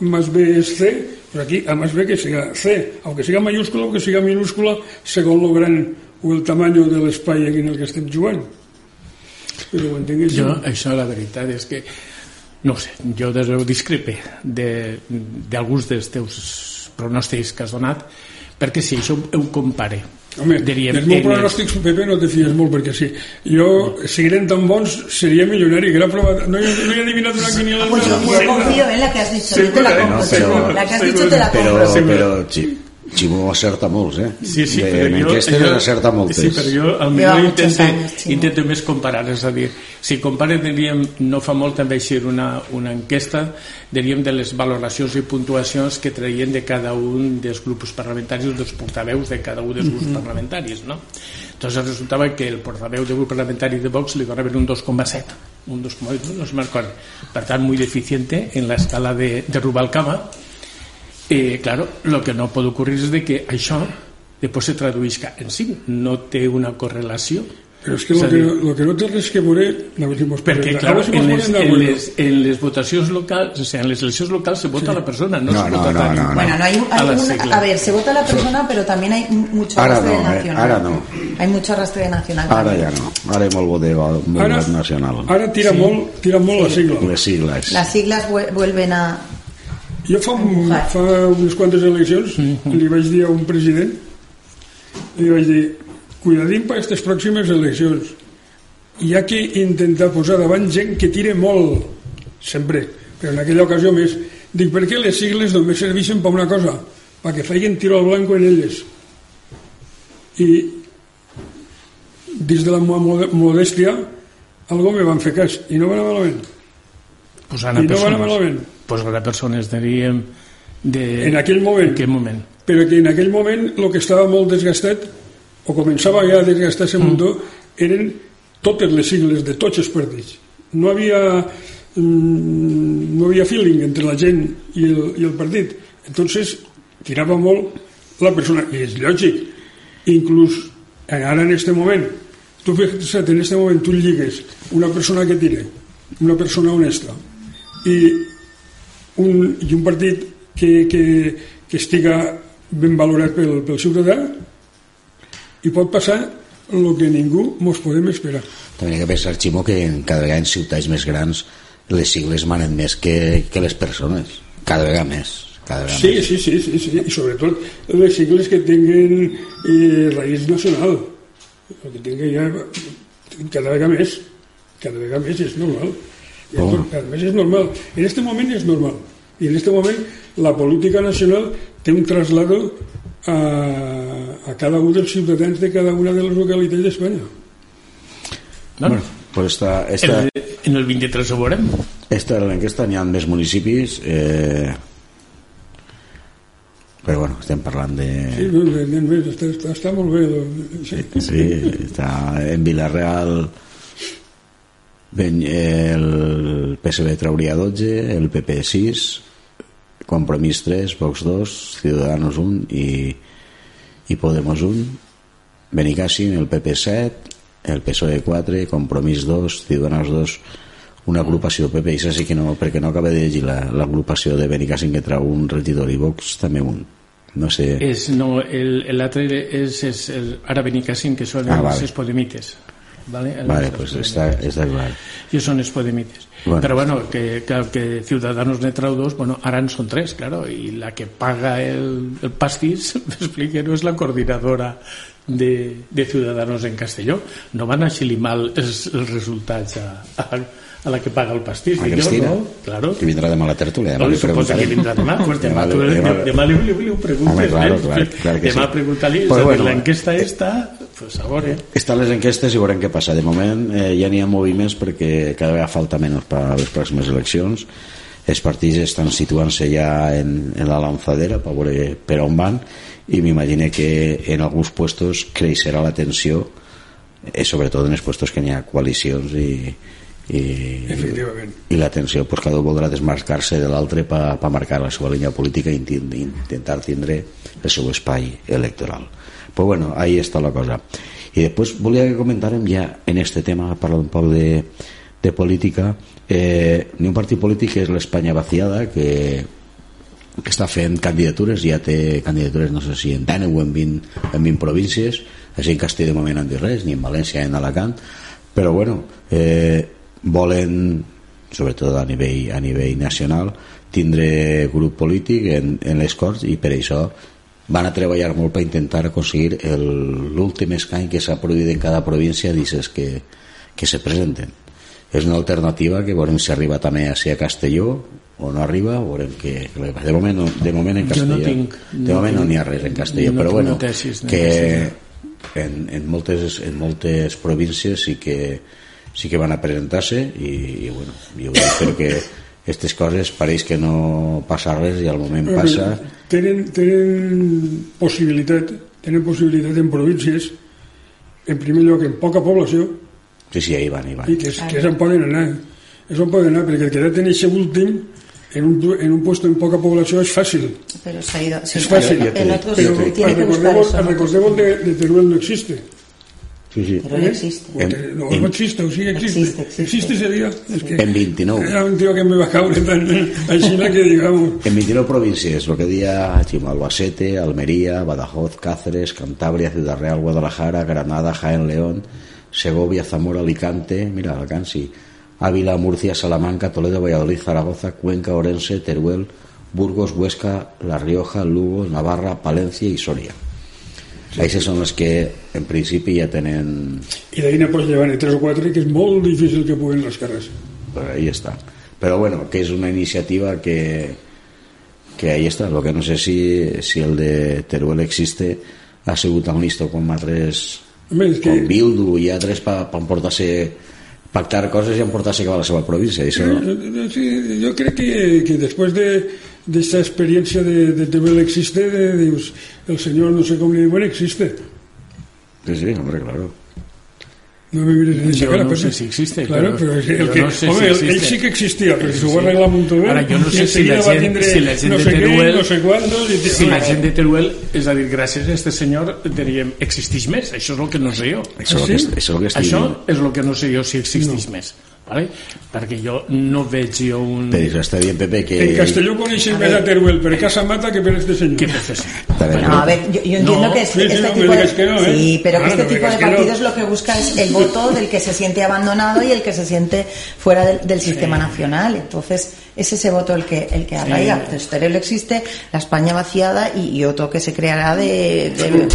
más B es C, pues aquí A más B que siga C, aunque siga mayúscula o que siga minúscula, según lo gran o el tamaño de l'espai en el que estem jugant. Però ho entenc així. Jo, això, la veritat és que no sé, jo des de discrepe de- d'alguns dels teus pronòstics que has donat perquè si això ho compare Home, diríem, dels meus en el- pronòstics, Pepe, no te fies molt, perquè si jo seguirem tan bons, seria milionari, que era prova... No he, no he adivinat una quiniela. Pues yo, confío en la que has dicho, yo te la compro. no, pero- la que has dicho te la Però, compro. però Xi- Ximo acerta molts, eh? Sí, sí, De- però en jo, enquestes jo, acerta moltes. Sí, però jo potser muchos intento, Ximo. intento més comparar, és a dir, si comparen, diríem, no fa molt també eixir una, una enquesta, diríem, de les valoracions i puntuacions que traien de cada un dels grups parlamentaris, dels portaveus de cada un dels grups parlamentaris, no? Entonces resultava que el portaveu del grup parlamentari de Vox li donaven un 2,7, un 2,8, no es marcó. Per tant, muy deficiente en la escala de, de Rubalcaba, Eh, claro, lo que no pot ocurrir és de que això després se traduïsca en sí, no té una correlació. Però és que a el que, lo que no té res que veure... A si mos perquè, a clar, si en les, en, les, en les votacions locals, o sea, en les eleccions locals se vota a la persona, no, No, se no, vota no, a no, no. Bueno, no hay, a hay la un- sigla. a ver, se vota la persona, pero también hay mucho Ahora arrastre no, eh, nacional. ahora no. Hay mucho arrastre nacional. Ara también. ja no. Ara hi ha molt vot de Ara, nacional. ara tira, molt, tira molt la sigla. Les sigles. Las siglas vuel- vuelven a... Jo fa, un, fa unes quantes eleccions li vaig dir a un president li vaig dir cuidadín per aquestes pròximes eleccions. Hi ha que intentar posar davant gent que tire molt sempre, però en aquella ocasió més dic, per què les sigles només serveixen per una cosa? Perquè feien tiro al blanco en elles. I dins de la meva modèstia algo me van fer cas i no va anar malament. Posant I no va anar persones. malament Posant a persones, diríem, de... en aquell moment En aquell moment. però que en aquell moment el que estava molt desgastat o començava ja a desgastar-se mm. muntó eren totes les sigles de tots els partits no havia mm, no havia feeling entre la gent i el, i el partit entonces tirava molt la persona i és lògic inclús ara en este moment tu fixa't, en este moment tu lligues una persona que tire una persona honesta i un, i un partit que, que, que estiga ben valorat pel, pel ciutadà i pot passar el que ningú mos podem esperar També hi ha que pensar, Ximo, que en cada vegada en ciutats més grans les sigles manen més que, que les persones. Cada vegada més. Cada vegada sí, més. sí, sí, sí, sí, i sobretot les sigles que tinguen eh, raïs nacional el que tingui ja cada vegada més cada vegada més és normal és, Oh. més és normal en este moment és normal i en este moment la política nacional té un traslado a, a cada un dels ciutadans de cada una de les localitats d'Espanya No? Bueno, pues esta, esta, El, en el 23 ho veurem. esta era l'enquesta, n'hi ha més municipis eh, però bueno, estem parlant de... sí, no, no, no, no, està, està, està molt bé doncs, sí. Sí, està en Vilareal ben, el PSB trauria 12 el PP 6 Compromís 3 Vox 2 Ciudadanos 1 i, i Podemos 1 Benicàssim el PP 7 el PSOE 4 Compromís 2 Ciudadanos 2 una agrupació PP i sí que no, perquè no acaba de llegir la- l'agrupació de Benicàssim que trau un regidor i Vox també un no sé, És, no, el- l'altre és, és el, ara Benicàssim, que són Ah, els vale. Espodemites. Vale, vale, pues està, està clar I són Espodemites. Bueno. Però bueno, que, que, que Ciudadanos ne trau dos, bueno, ara en són tres, claro, i la que paga el, el pastís, m'explique, no és la coordinadora de, de Ciudadanos en Castelló. No van així mal els, els resultats a, a, a la que paga el pastís. A Cristina, no, claro. que vindrà demà a la tertúlia. Demà No, li suposa que vindrà demà, pues demà, Demà- demà, demà- demà li, li, li ho preguntes. Home, claro, eh? clar, clar que demà sí. preguntar-li, Pues a bueno, l'enquesta esta, pues a veure... Estan les enquestes i veurem què passa. De moment eh, ja n'hi ha moviments perquè cada vegada falta menys per a les pròximes eleccions. Els partits estan situant-se ja en, en la lanzadera per veure per on van i m'imagino que en alguns puestos creixerà la tensió eh, sobretot en els puestos que n'hi ha coalicions i, i, i la tensió pues, cada un voldrà desmarcar-se de l'altre per pa marcar la seva línia política i intentar tindre el seu espai electoral. Pues bueno, ahí està la cosa. I després volia que comentàrem ja en este tema, parlar un poc de, de política. Eh, ni un partit polític que és l'Espanya vaciada que, que està fent candidatures ja té candidatures no sé si en 10 o en 20, en 20 províncies. Així en Castell de moment han dit res ni en València ni en Alacant. Però bueno eh, volen sobretot a nivell, a nivell nacional tindre grup polític en, en les Corts i per això van a treballar molt per intentar aconseguir el- l'últim escany que s'ha produït en cada província d'aixes que, que se presenten. És una alternativa que veurem si arriba també a ser a Castelló o no arriba, veurem que de moment, no- de moment en Jo no Castelló tinc- de no moment no n'hi ha res en Castelló no però bueno, de que en, en, moltes, en moltes províncies sí que, sí que van a presentar-se i, i bueno, jo espero que aquestes coses pareix que no passa res i al moment passa Tenen, tenen possibilitat, tenen possibilitat en províncies, en primer lloc en poca població, sí, sí, ahí van, ahí van i que, és- que és on poden anar. És on poden anar, perquè el quedat en aquest últim, en un, en un puesto en poca població és fàcil. Pero se ha ido. sí, tiene que buscar recordemos, eso. ¿no? recordemos de, de Teruel no existe. Sí, sí. Pero no existe. No, En- no existe, o sí existe. Existe, existe. ese día. Es que en 29 era un tío que me va a caure tan així que digamos... En 29 províncies, lo que dia Chimo, Albacete, Almería, Badajoz, Cáceres, Cantabria, Ciudad Real, Guadalajara, Granada, Jaén, León, Segovia, Zamora, Alicante, mira, Alacant, sí, Ávila, Murcia, Salamanca, Toledo, Valladolid, Zaragoza, Cuenca, Orense, Teruel, Burgos, Huesca, La Rioja, Lugo, Navarra, Palencia y Soria. Aquestes són les que en principi ja tenen I d'ahir pots llevar tres o quatre que és molt difícil que puguen les carres. pues ahí está. Pero bueno, que es una iniciativa que, que ahí está. Lo que no sé si, si el de Teruel existe ha sigut tan listo com altres Home, és que... com Bildu i altres per pa emportar-se pactar coses i emportar-se cap a la seva província. Això, Eh, Sí, yo creo que, que después de, de esta experiencia de, de Teruel existe, de, dius, el señor no sé cómo le bueno existe. sí, sí, hombre, claro. No me mires en esa Yo cara, no sé si existe, Claro, pero- pero, el yo que, no sé hombre, si él sí que existía, pero Sí, si ho sí. va arreglar Montover, Ara, jo no sé si la gent, tindre si la gent no de sé què, Teruel... no sé quantos, i si la gent de Teruel, és a dir, gràcies a este senyor, diríem, existeix més. Això és el que no sé jo. Això, Ah, és el que, sí? això és el que estic Això és el que no sé jo si existeix més. Vale? Perquè jo no veig jo un... Per això està dient Pepe que... En Castelló coneixen més a Teruel per Casa Mata que per este senyor. ¿Qué profesión? También, No, a ver, yo, yo entiendo No, que sí, sí, este no tipo de, que no, ¿eh? sí, pero que Ah, este tipo de que partidos lo que busca es el voto del que se siente abandonado y el que se siente fuera del, del sistema nacional. Entonces, es ese voto el que el que arraiga. Entonces, Teruel existe, la España vaciada y, y otro que se creará de, de-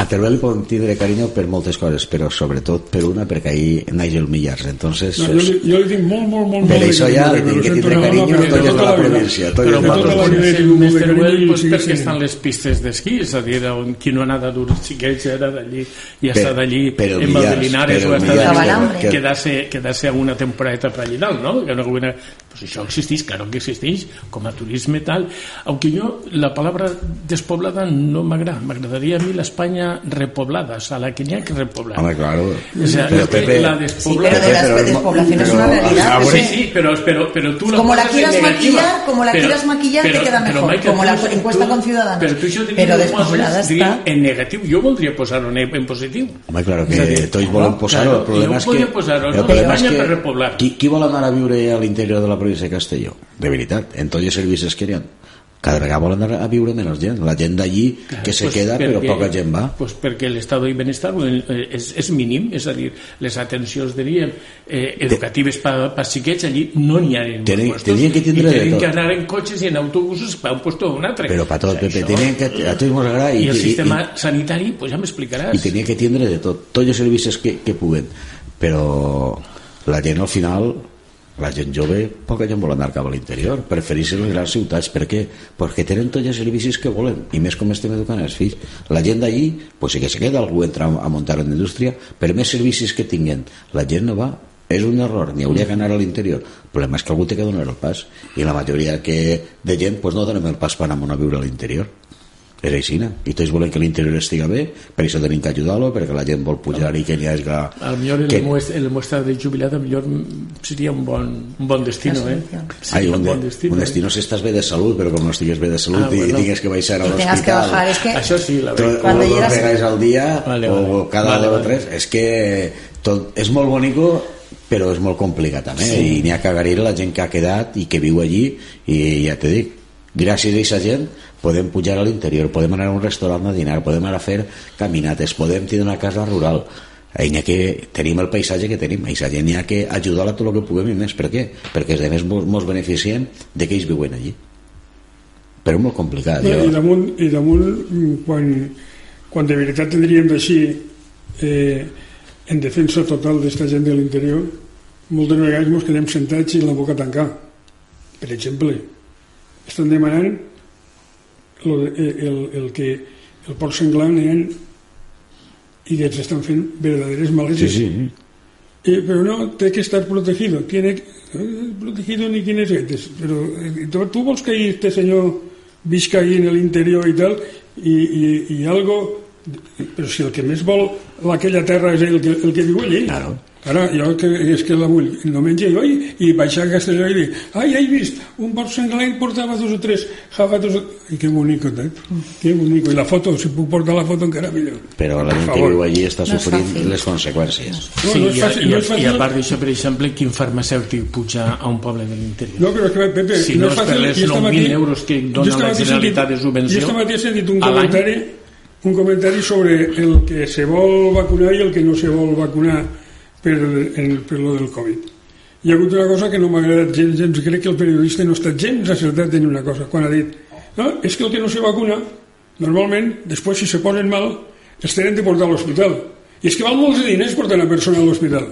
A Teruel li poden tindre carinyo per moltes coses, però sobretot per una, perquè ahí naix el Millars. Entonces, No, jo, li, jo li tinc molt, molt, molt, Per això ja li tinc que tindre carinyo a tota de la província, Però vosaltres tota la vida més molt de Teruel carinyo perquè estan les pistes d'esquí, és a dir, on qui no ha anat a dur xiquets era d'allí i Per- està d'allí per en Valdelinares per o està d'allí que- quedar-se quedar una temporadeta per allí dalt, no? Que no una... Pues això existeix, claro que existeix, com a turisme tal. Aunque yo la palabra despoblada no m'agrada, m'agradaria a mi l'Espanya repoblada, o sea, la que ha que repoblar. Claro. O sea, Però es que Pepe- la Sí, despoblada... pero de pero es pero- una realidad. ah, Sí, sí, pero, pero, pero tú Como la quieras maquillar, como la quieras maquillar, te queda mejor. Michael, Como la encuesta con Ciudadanos. Pero que ho despoblada poses, diríem, está. en negatiu. Jo voldria posar-ho en, en positiu. Home, claro, a que dir, tots volen posar-ho. claro, el problema és que... posar-ho, no? problema és Espanya que per repoblar. Qui, qui vol anar a viure a l'interior de la província de Castelló? De veritat, en tots els servicis que hi ha. Cada vegada volen anar a viure menys gent. La gent d'allí que se Pues queda, però perquè- poca gent va. Pues perquè l'estat de benestar eh, és, és mínim, és a dir, les atencions, diríem, eh, educatives per pa xiquets, allí no n'hi ha en Tenen- puestos, tenien que tindre i de tenen tot. que anar en cotxes i en autobusos per un puesto o un altre. Però per tot, O sigui, Pepe, això- tenien que, a tots ens agrada I i, el i, sistema sanitari, pues ja m'explicaràs. i, i tenia que tindre de tot, tots els servicis que, que puguen. Però la gent al final la gent jove, poca gent vol anar cap a l'interior, prefereix les grans ciutats. Per què? Perquè tenen tots els servicis que volen, i més com estem educant els fills. La gent d'allí, pues sí que se queda, algú entra a muntar una indústria, per més servicis que tinguen, la gent no va, és un error, n'hi hauria que anar a l'interior el problema és que algú té que donar el pas i la majoria que de gent pues no donem el pas per anar a viure a l'interior és així, no? i tots volen que l'interior estiga bé per això tenim que ajudar-lo perquè la gent vol pujar i que n'hi hagi a lo millor el, que... muestra, el muestra de jubilat millor seria un bon, un bon destino eh? Ai, un, de, un, destino, un destino eh? si estàs bé de salut però com no estigues bé de salut ah, bueno. i tingues que baixar a l'hospital es que... això sí, la veritat cuando dos vegades al dia vale, vale. o cada vale, dos o tres és que tot, és molt bonico però és molt complicat també sí. i n'hi ha que agrair la gent que ha quedat i que viu allí i ja te dic gràcies a aquesta gent podem pujar a l'interior, podem anar a un restaurant a dinar, podem anar a fer caminates, podem tenir una casa rural, n'hi ha que tenim el paisatge que tenim, a gent ha que ajudar a tot el que puguem i més. Per què? Perquè els demés ens beneficiem de que ells viuen allí. Però és molt complicat. Jo... I damunt, i damunt quan, quan de veritat tindríem d'així eh, en defensa total d'esta gent de l'interior, moltes vegades ens quedem sentats i la boca tancada. Per exemple, estan demanant el, el, el que el porc senglant eren i que ens estan fent verdaderes maletes sí, sí. Eh, pero no, té que estar protegido tiene eh, protegido ni quienes eres pero eh, tu, vols que este senyor visca ahí en l'interior i tal i, i, i algo però si el que més vol aquella terra és el que, el que viu allí claro. Ara, jo que, és que la vull, no menja jo i, i baixar a Castelló i dir ai, he vist, un porc senglar portava dos o tres jabatos i que bonic eh? que bonic, i la foto si puc portar la foto encara millor. Però la gent que viu allí està no sofrint les conseqüències. No, sí, no és fàcil, i, no és fàcil. i a part d'això, per exemple quin farmacèutic puja a un poble de l'interior? No, però és que, Pepe, si no, no és per les 9.000 euros que dona la Generalitat de subvenció jo esta matí he sentit un comentari un comentari sobre el que se vol vacunar i el que no se vol vacunar per, en, per lo del Covid. Hi ha hagut una cosa que no m'ha agradat gens, gens. Crec que el periodista no està gens acertat en una cosa, quan ha dit no, és que el que no se vacuna, normalment, després si se posen mal, els tenen de portar a l'hospital. I és que val molts diners portar una persona a l'hospital.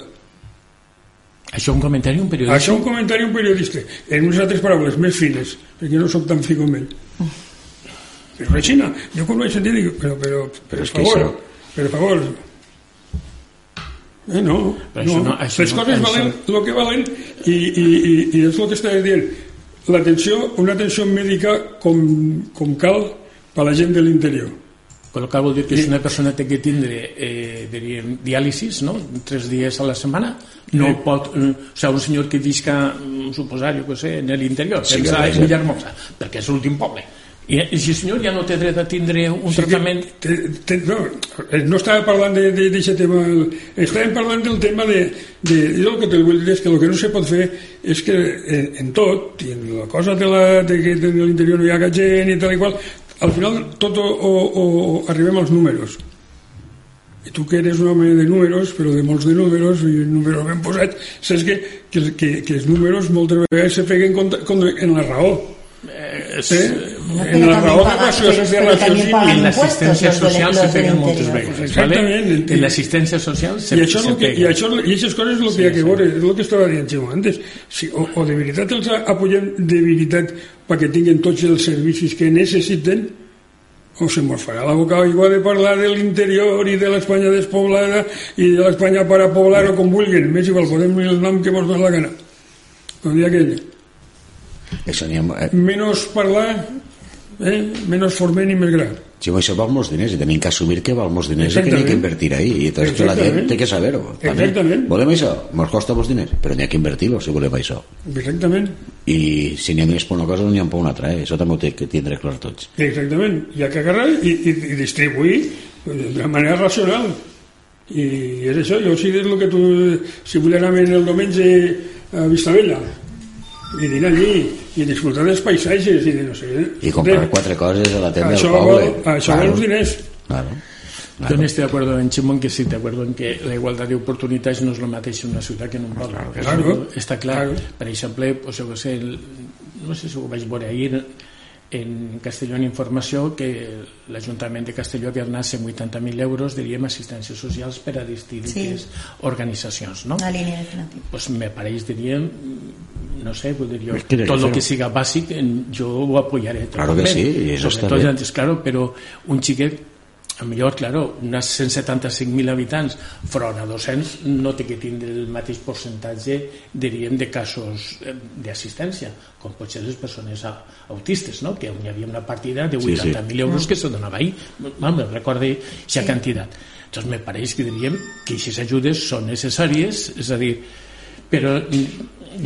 Això un comentari un periodista? Això un comentari un periodista. En unes altres paraules, més fines, perquè no sóc tan fi com ell. Però la Xina, jo quan ho he sentit dic, però, però, però, per favor, això... per favor, Eh, no, no. no. Això les coses no, valen el que valen i, i, i, i és el que estàs dient. L'atenció, una atenció mèdica com, com cal per a la gent de l'interior. Con lo que vol dir que si una persona té que tindre eh, diríem, diàlisis no? tres dies a la setmana no sí. pot, eh, o sigui, un senyor que visca mm, suposar, jo què sé, en l'interior sí, pensa en Villahermosa, perquè és l'últim poble i, I si el senyor ja no té dret a tindre un sí, tractament... Te, te, no, eh, no estava parlant d'aquest tema, estàvem parlant del tema de, de... Jo el que te vull dir és que el que no se pot fer és que en, en tot, i en la cosa de, la, de que en l'interior no hi ha gent i tal i qual, al final tot o, o, o arribem als números. I tu que eres un home de números, però de molts de números, i números ben posats, saps que, que, que, que els números moltes vegades se peguen contra, contra, en la raó. Eh, sí? en la raó de relacions, de relacions en l'assistència social se peguen moltes vegades ¿vale? en l'assistència social se, I això, se que, i això i aquestes coses és el que hi ha que veure és el que estava dient Ximo antes. Si, o, o de veritat els apoyem de veritat perquè tinguin tots els servicis que necessiten o se mos farà la boca igual de parlar de l'interior i de l'Espanya despoblada i de l'Espanya para poblar o com vulguin. Més igual podem dir el nom que mos dona la gana. Com dia aquell Menos parlar eh? menys forment i més gran. Sí, això val molts diners i tenim que assumir que val molts diners i que n'hi ha que invertir ahí. I tot la gent té que saber-ho Exactament. volem això, ens costa molts diners però n'hi ha que invertir-ho si volem això. Exactament. i si n'hi ha més per una cosa no n'hi ha per una altra, eh? això també ho té que tindre clar tots. Exactament, hi ha que agarrar i, i, i distribuir de manera racional. I és això, jo si és el que tu si vull anar el diumenge a Vistabella i dinar allí i disfrutar dels paisatges i de no sé i comprar de... quatre coses a la tenda del poble val, això claro. val uns diners claro. Claro. Yo no estoy de acuerdo en Chimón que sí, de acuerdo en que la igualdad de oportunidades no es lo mateix en una ciutat que en un poble. Claro, claro. Està clar. Claro. Per exemple, pues, jo sé, el, no sé si ho vaig veure ahir, en Castelló en informació que l'Ajuntament de Castelló havia donat 180.000 euros, diríem, assistències socials per a distintes sí. organitzacions. No? Una línia definitiva. Pues me pareix, diríem, no sé, vull dir, jo, tot el que siga bàsic jo ho apoyaré. Claro que sí, i això està bé. Antes, claro, però un xiquet a millor, claro, unes 175.000 habitants front a 200 no té que tindre el mateix percentatge diríem de casos eh, d'assistència com pot ser les persones autistes no? que hi havia una partida de 80.000 sí, sí. euros que se donava ahir me recorde aquesta sí. quantitat doncs me pareix que diríem que aquestes ajudes són necessàries és a dir, però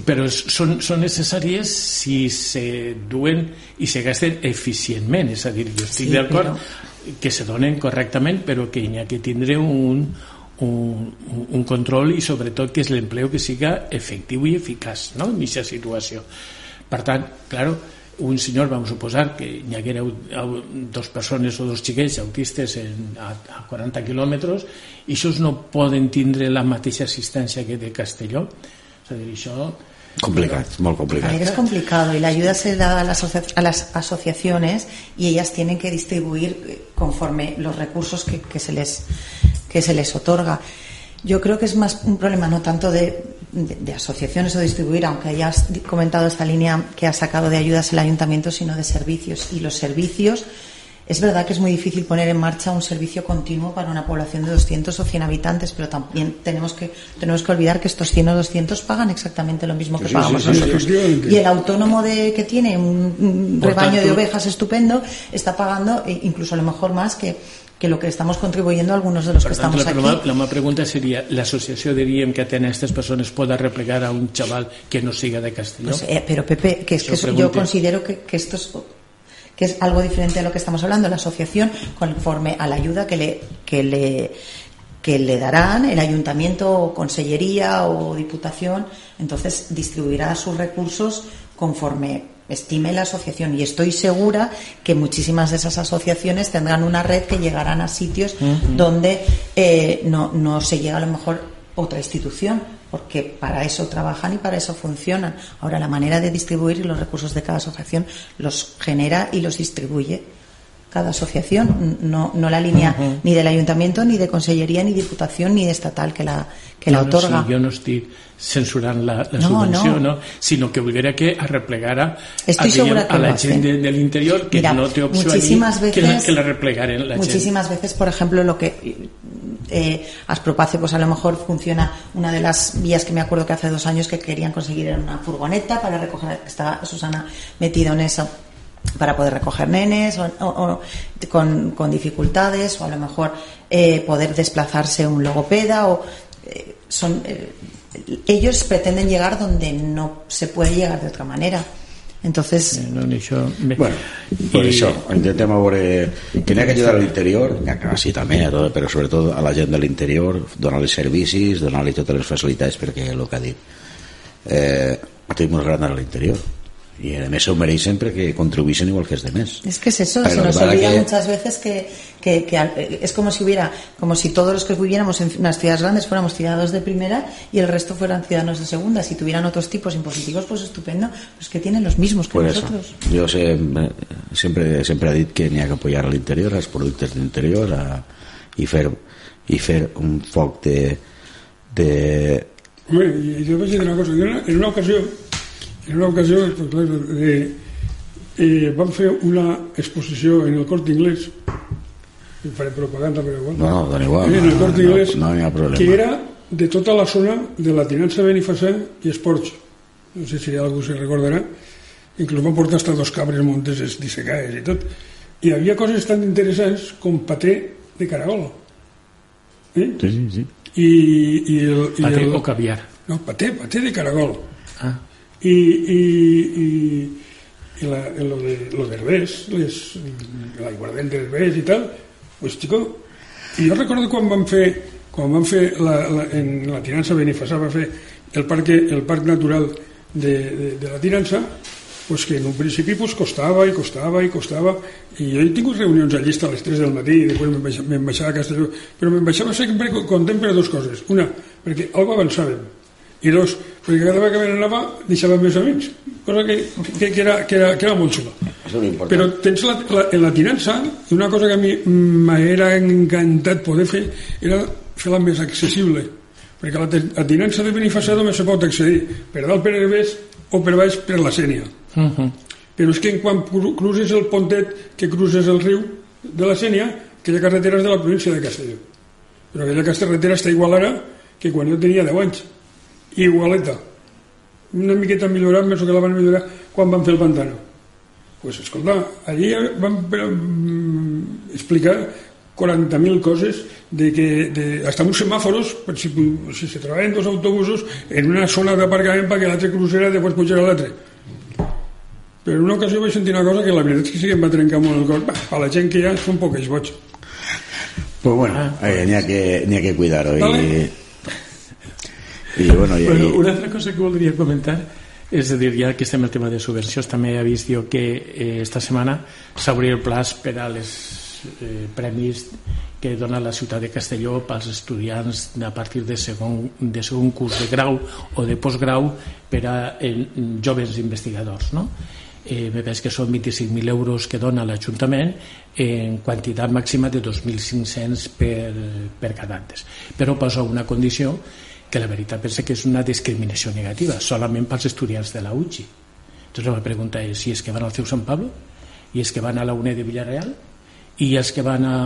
però són, són necessàries si se duen i se gasten eficientment és a dir, jo estic sí, d'acord però que se donen correctament però que hi ha que tindre un, un, un control i sobretot que és l'empleo que siga efectiu i eficaç no? en aquesta situació per tant, claro, un senyor, vam suposar que hi haguera dos persones o dos xiquets autistes en, a, a 40 quilòmetres i això no poden tindre la mateixa assistència que de Castelló és a dir, això Complicat, molt complicat. Es complicado y la ayuda se da a las, a asociaciones y ellas tienen que distribuir eh, conforme los recursos que, que, se les, que se les otorga. Yo creo que es más un problema no tanto de, de, de, asociaciones o distribuir, aunque hayas comentado esta línea que ha sacado de ayudas el ayuntamiento, sino de servicios. Y los servicios es verdad que es muy difícil poner en marcha un servicio continuo para una población de 200 o 100 habitantes, pero también tenemos que, tenemos que olvidar que estos 100 o 200 pagan exactamente lo mismo que sí, pagamos sí, sí, nosotros. Y el autónomo de, que tiene un, rebaño tanto, de ovejas estupendo está pagando eh, incluso a lo mejor más que, que lo que estamos contribuyendo algunos de los que tanto, estamos la, aquí. La, la pregunta sería, ¿l'associació diríem que atén a estas personas pueda replegar a un chaval que no siga de Castelló? Pues, eh, pero Pepe, que es que yo considero que, que esto es que es algo diferente de lo que estamos hablando, la asociación conforme a la ayuda que le, que le, que le darán el ayuntamiento o consellería o diputación, entonces distribuirá sus recursos conforme estime la asociación y estoy segura que muchísimas de esas asociaciones tendrán una red que llegarán a sitios uh -huh. donde eh, no, no se llega a lo mejor otra institución porque para eso trabajan y para eso funcionan. Ahora, la manera de distribuir los recursos de cada asociación los genera y los distribuye cada asociación, no, no la línea uh -huh. ni del ayuntamiento, ni de consellería, ni diputación, ni de estatal que la, que no, la otorga. No, sí, jo no estic censurant la, la no, subvenció, no. no. sinó que volguera que arreplegara Estoy a, segura que a la gent de, de l'interior que Mira, no opció allí, veces, que, la, que la replegaren la muchísimas gent. veces, por ejemplo, lo que eh, Aspropace, pues a lo mejor funciona una de las vías que me acuerdo que hace dos años que querían conseguir era una furgoneta para recoger, estaba Susana metida en eso para poder recoger nenes o, o, o con, con, dificultades o a lo mejor eh, poder desplazarse un logopeda o eh, son eh, ellos pretenden llegar donde no se puede llegar de otra manera. Entonces eh, bueno, per això intentem veure que n'hi ha que ajudar a l'interior n'hi ha que sí també, però sobretot a la gent de l'interior donar-li servicis donar-li totes les facilitats perquè el que ha dit eh, tenim molt gran a l'interior y además se mereixen que contribuyen igual que los demás. Es que es eso, Pero se nos olvida que... muchas veces que, que, que, es como si hubiera, como si todos los que viviéramos en unas ciudades grandes fuéramos ciudadanos de primera y el resto fueran ciudadanos de segunda. Si tuvieran otros tipos impositivos, pues estupendo, pues que tienen los mismos que pues nosotros. Eso. Yo sé, siempre, siempre he dicho que ni hay que apoyar al interior, a los productos del interior, a, y fer, y fer un foc de... de... Hombre, y yo voy a decir una cosa, en una, en una ocasión en una ocasió pues, clar, eh, eh, vam fer una exposició en el Corte Inglés. I faré propaganda però igual no, no, igual en el Corte no, Inglés no, no, no que era de tota la zona de la Tinança Benifassà i Esports. No sé si algú se recordarà. Inclús van portar hasta dos cabres montes dissecades i tot. I hi havia coses tan interessants com paté de caragol. Eh? sí, sí, sí. I, i el, i paté el, o caviar. No, paté, paté de caragol. Ah i, i, i, i la, lo, de, lo de Herbés, les, l'aiguardent d'Herbés i tal, pues, chico, i jo recordo quan vam fer, quan vam fer la, la, en la Tirança Benifassà va fer el parc, el parc natural de, de, de la Tirança, pues que en un principi pues, costava i costava i costava i jo he tingut reunions allí a les 3 del matí i després me'n baixava, baixava a Castelló però me'n baixava sempre content per dues coses. Una, perquè algo avançàvem i dos, perquè cada vegada que me n'anava deixava més amics cosa que, que, que, era, que, era, que era molt xula. Però tens la, la, en la tinença, i una cosa que a mi m'era encantat poder fer era fer-la més accessible. Perquè la, la tinença de Benifassà només se pot accedir per dalt per Herbés o per baix per la Sènia. Uh -huh. Però és que en quan cru- cruces el pontet que cruces el riu de la Sènia, aquella carretera és de la província de Castelló. Però aquella carretera està igual ara que quan jo tenia 10 anys. Igualeta. Una miqueta millorat, penso que la van millorar quan van fer el pantano. pues escolta, allí van mm, explicar 40.000 coses de que de, hasta uns semàforos per si, si se trobaven dos autobusos en una zona d'aparcament perquè l'altre crucera i després pujara l'altre però en una ocasió vaig sentir una cosa que la veritat és que sí que em va trencar molt el cor a la gent que ja són poquets boig Pues bueno, Ah, eh, n'hi ha que, ha que cuidar-ho. Vale. I, i bueno, i, Bueno, una altra cosa que voldria comentar és a dir, ja que estem al tema de subvencions també he vist jo que eh, esta setmana s'obria el plaç per a les eh, premis que dona la ciutat de Castelló pels estudiants a partir de segon, de segon curs de grau o de postgrau per a eh, joves investigadors no? eh, me veig que són 25.000 euros que dona l'Ajuntament en quantitat màxima de 2.500 per, per cada antes però posa una condició que la veritat pensa que és una discriminació negativa solament pels estudiants de la UCI entonces la pregunta és si és que van al CEU Sant Pablo i és que van a la UNED de Villarreal i els que van a,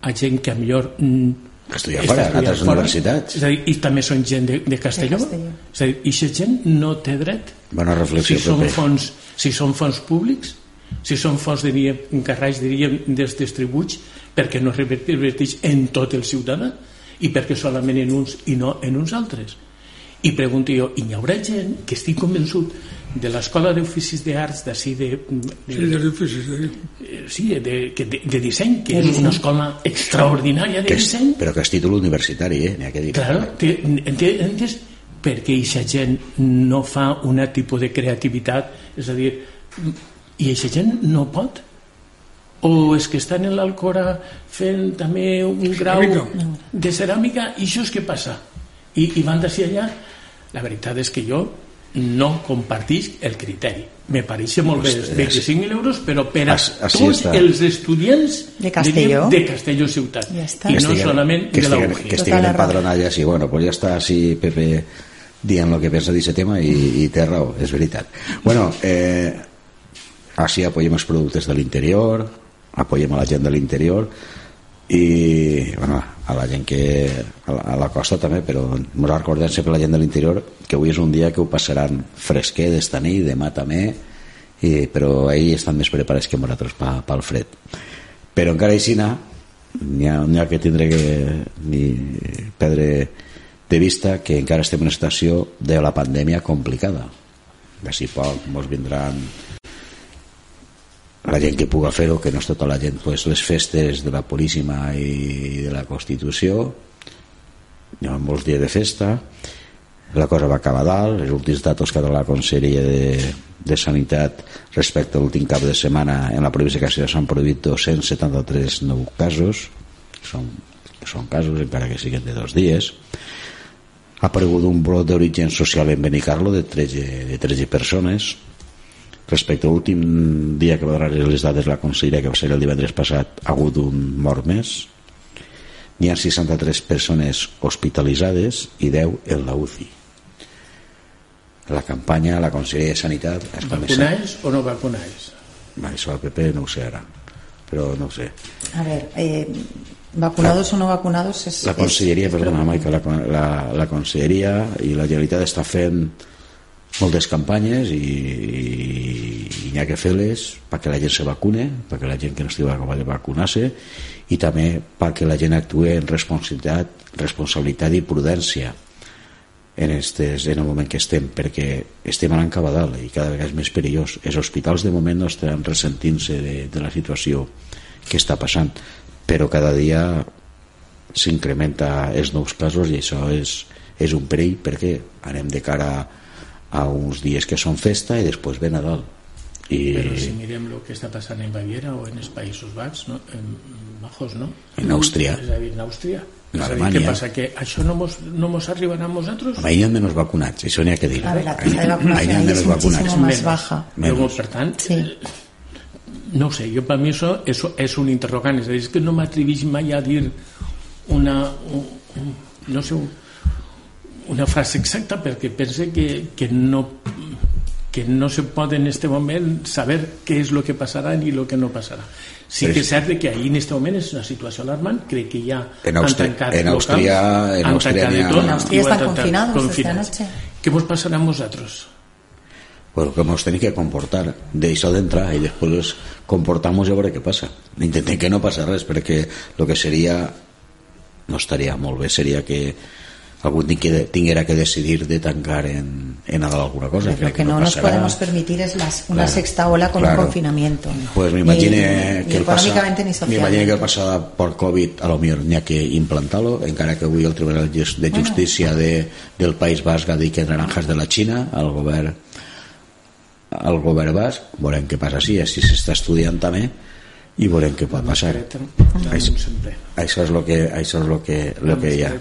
a gent que a millor mm, Estudiar està fora, estudiant altres fora. universitats. és a dir, i també són gent de, de Castelló, De Castelló. és a dir, i aquesta gent no té dret Bona reflexió, si són Pepe. fons, si són fons públics si són fons diríem, encarrecs diríem dels distributs perquè no reverteix en tot el ciutadà i perquè solament en uns i no en uns altres i pregunto jo, i hi haurà gent que estic convençut de l'escola d'oficis d'arts d'ací de, de, sí, des d'oficis de... eh, sí, de, que de, de disseny que és una escola extraordinària de que és, disseny però que és títol universitari, eh? N'hi ha que dir. Claro, té- ente- entes perquè aquesta gent no fa un tipus de creativitat, és a dir, i aquesta gent no pot? O és que estan en l'Alcora fent també un grau Ceràmica. de ceràmica i això és què passa? I, i van d'ací allà? La veritat és que jo no compartís el criteri. Me pareix molt bé, Pues, eh, 25.000 euros, però per a As- així tots està. els estudiants De Castelló. diríem, de Castelló ciutat. Ja està. I Que no estiguen- solament que de la estiguen, UGI. que Tota estiguen la padronalla sí, bueno, pues ja està així Pepe dient el que pensa d'aquest tema i, i té raó, és veritat bueno, eh, així apoyem els productes de l'interior apoyem a la gent de l'interior i bueno, a la gent que a la, a la costa també però ens recordem sempre la gent de l'interior que avui és un dia que ho passaran fresquer d'esta nit, demà també i, però ells estan més preparats que nosaltres pel fred. Però encara així n'hi ha, ha que tindre que ni perdre de vista que encara estem en una situació de la pandèmia complicada. D'ací poc mos vindran la gent que puga fer-ho, que no és tota la gent, pues, les festes de la Puríssima i de la Constitució, hi ha molts dies de festa, la cosa va acabar dalt, els últims datos que ha donat la Conselleria de, de Sanitat respecte a l'últim cap de setmana en la província de Castelló s'han produït 273 nous casos, són, són casos encara que siguin de dos dies, ha aparegut un brot d'origen social en Benicarlo de 13, de 13 persones, respecte a l'últim dia que va donar les dades la conselleria que va ser el divendres passat ha hagut un mort més. N'hi ha 63 persones hospitalitzades i 10 en la UCI la campanya la conselleria de Sanitat es comença Vacunais o no vacunais? Va, això al PP no ho sé ara però no ho sé. A ver, eh, vacunados o no vacunados es... la conselleria, perdona Maica la, la, la conselleria i la Generalitat està fent moltes campanyes i, i, i n'hi ha que fer-les perquè la gent se vacune, perquè la gent que no estigui acabada de vacunar-se i també perquè la gent actuï en responsabilitat, responsabilitat i prudència en, estes, en el moment que estem perquè estem a dalt i cada vegada és més perillós. Els hospitals de moment no estan ressentint-se de, de la situació que està passant però cada dia s'incrementa els nous casos i això és, és un perill perquè anem de cara a uns dies que són festa i després ve Nadal i Però si mirem el que està passant en Baviera o en els Països Baix, no? en Bajos, no? En Àustria. És a dir, en Àustria. En És Alemanya. Què passa? Que això no mos, no mos arribarà a nosaltres? Home, hi ha menys vacunats, això n'hi ha que dir A ver, la tasa de menys más Menos. baja. Menos. per tant, Sí. no ho sé, jo per mi això és, és un interrogant, és a dir, és que no m'atrevís mai a dir una, un, un, no sé, una frase exacta perquè pense que, que no que no se pot en este moment saber què és el que passarà ni el que no passarà. Sí que és cert que ahir en este moment és una situació alarmant, crec que ja en Àustria, han tancat en Àustria, locals, en han Àustria tancat de tot, En han estan tancat confinados esta confinats. noche. Què vos passarà amb vosaltres? pues que nos tenéis que comportar deixar d'entrar i després comportamos i a veure què passa intentem que no passa res perquè el que seria no estaria molt bé seria que algú tinguera que decidir de tancar en, en Nadal alguna cosa Lo Crec que no nos passarà. podemos permitir es las- una Claro, sexta ola con claro. un confinamiento. Pues me Ni- imagine ni que el pasa, económicamente ni me socialmente. imagine que el passada por Covid a lo millor n'hi ha que implantar-lo encara que avui el Tribunal de Justícia de, del País Basc ha dit que naranjas de la Xina el govern el govern basc veurem què passa si si s'està estudiant també i veurem què pot passar Això- això és lo que, això és lo que, lo que hi ha ja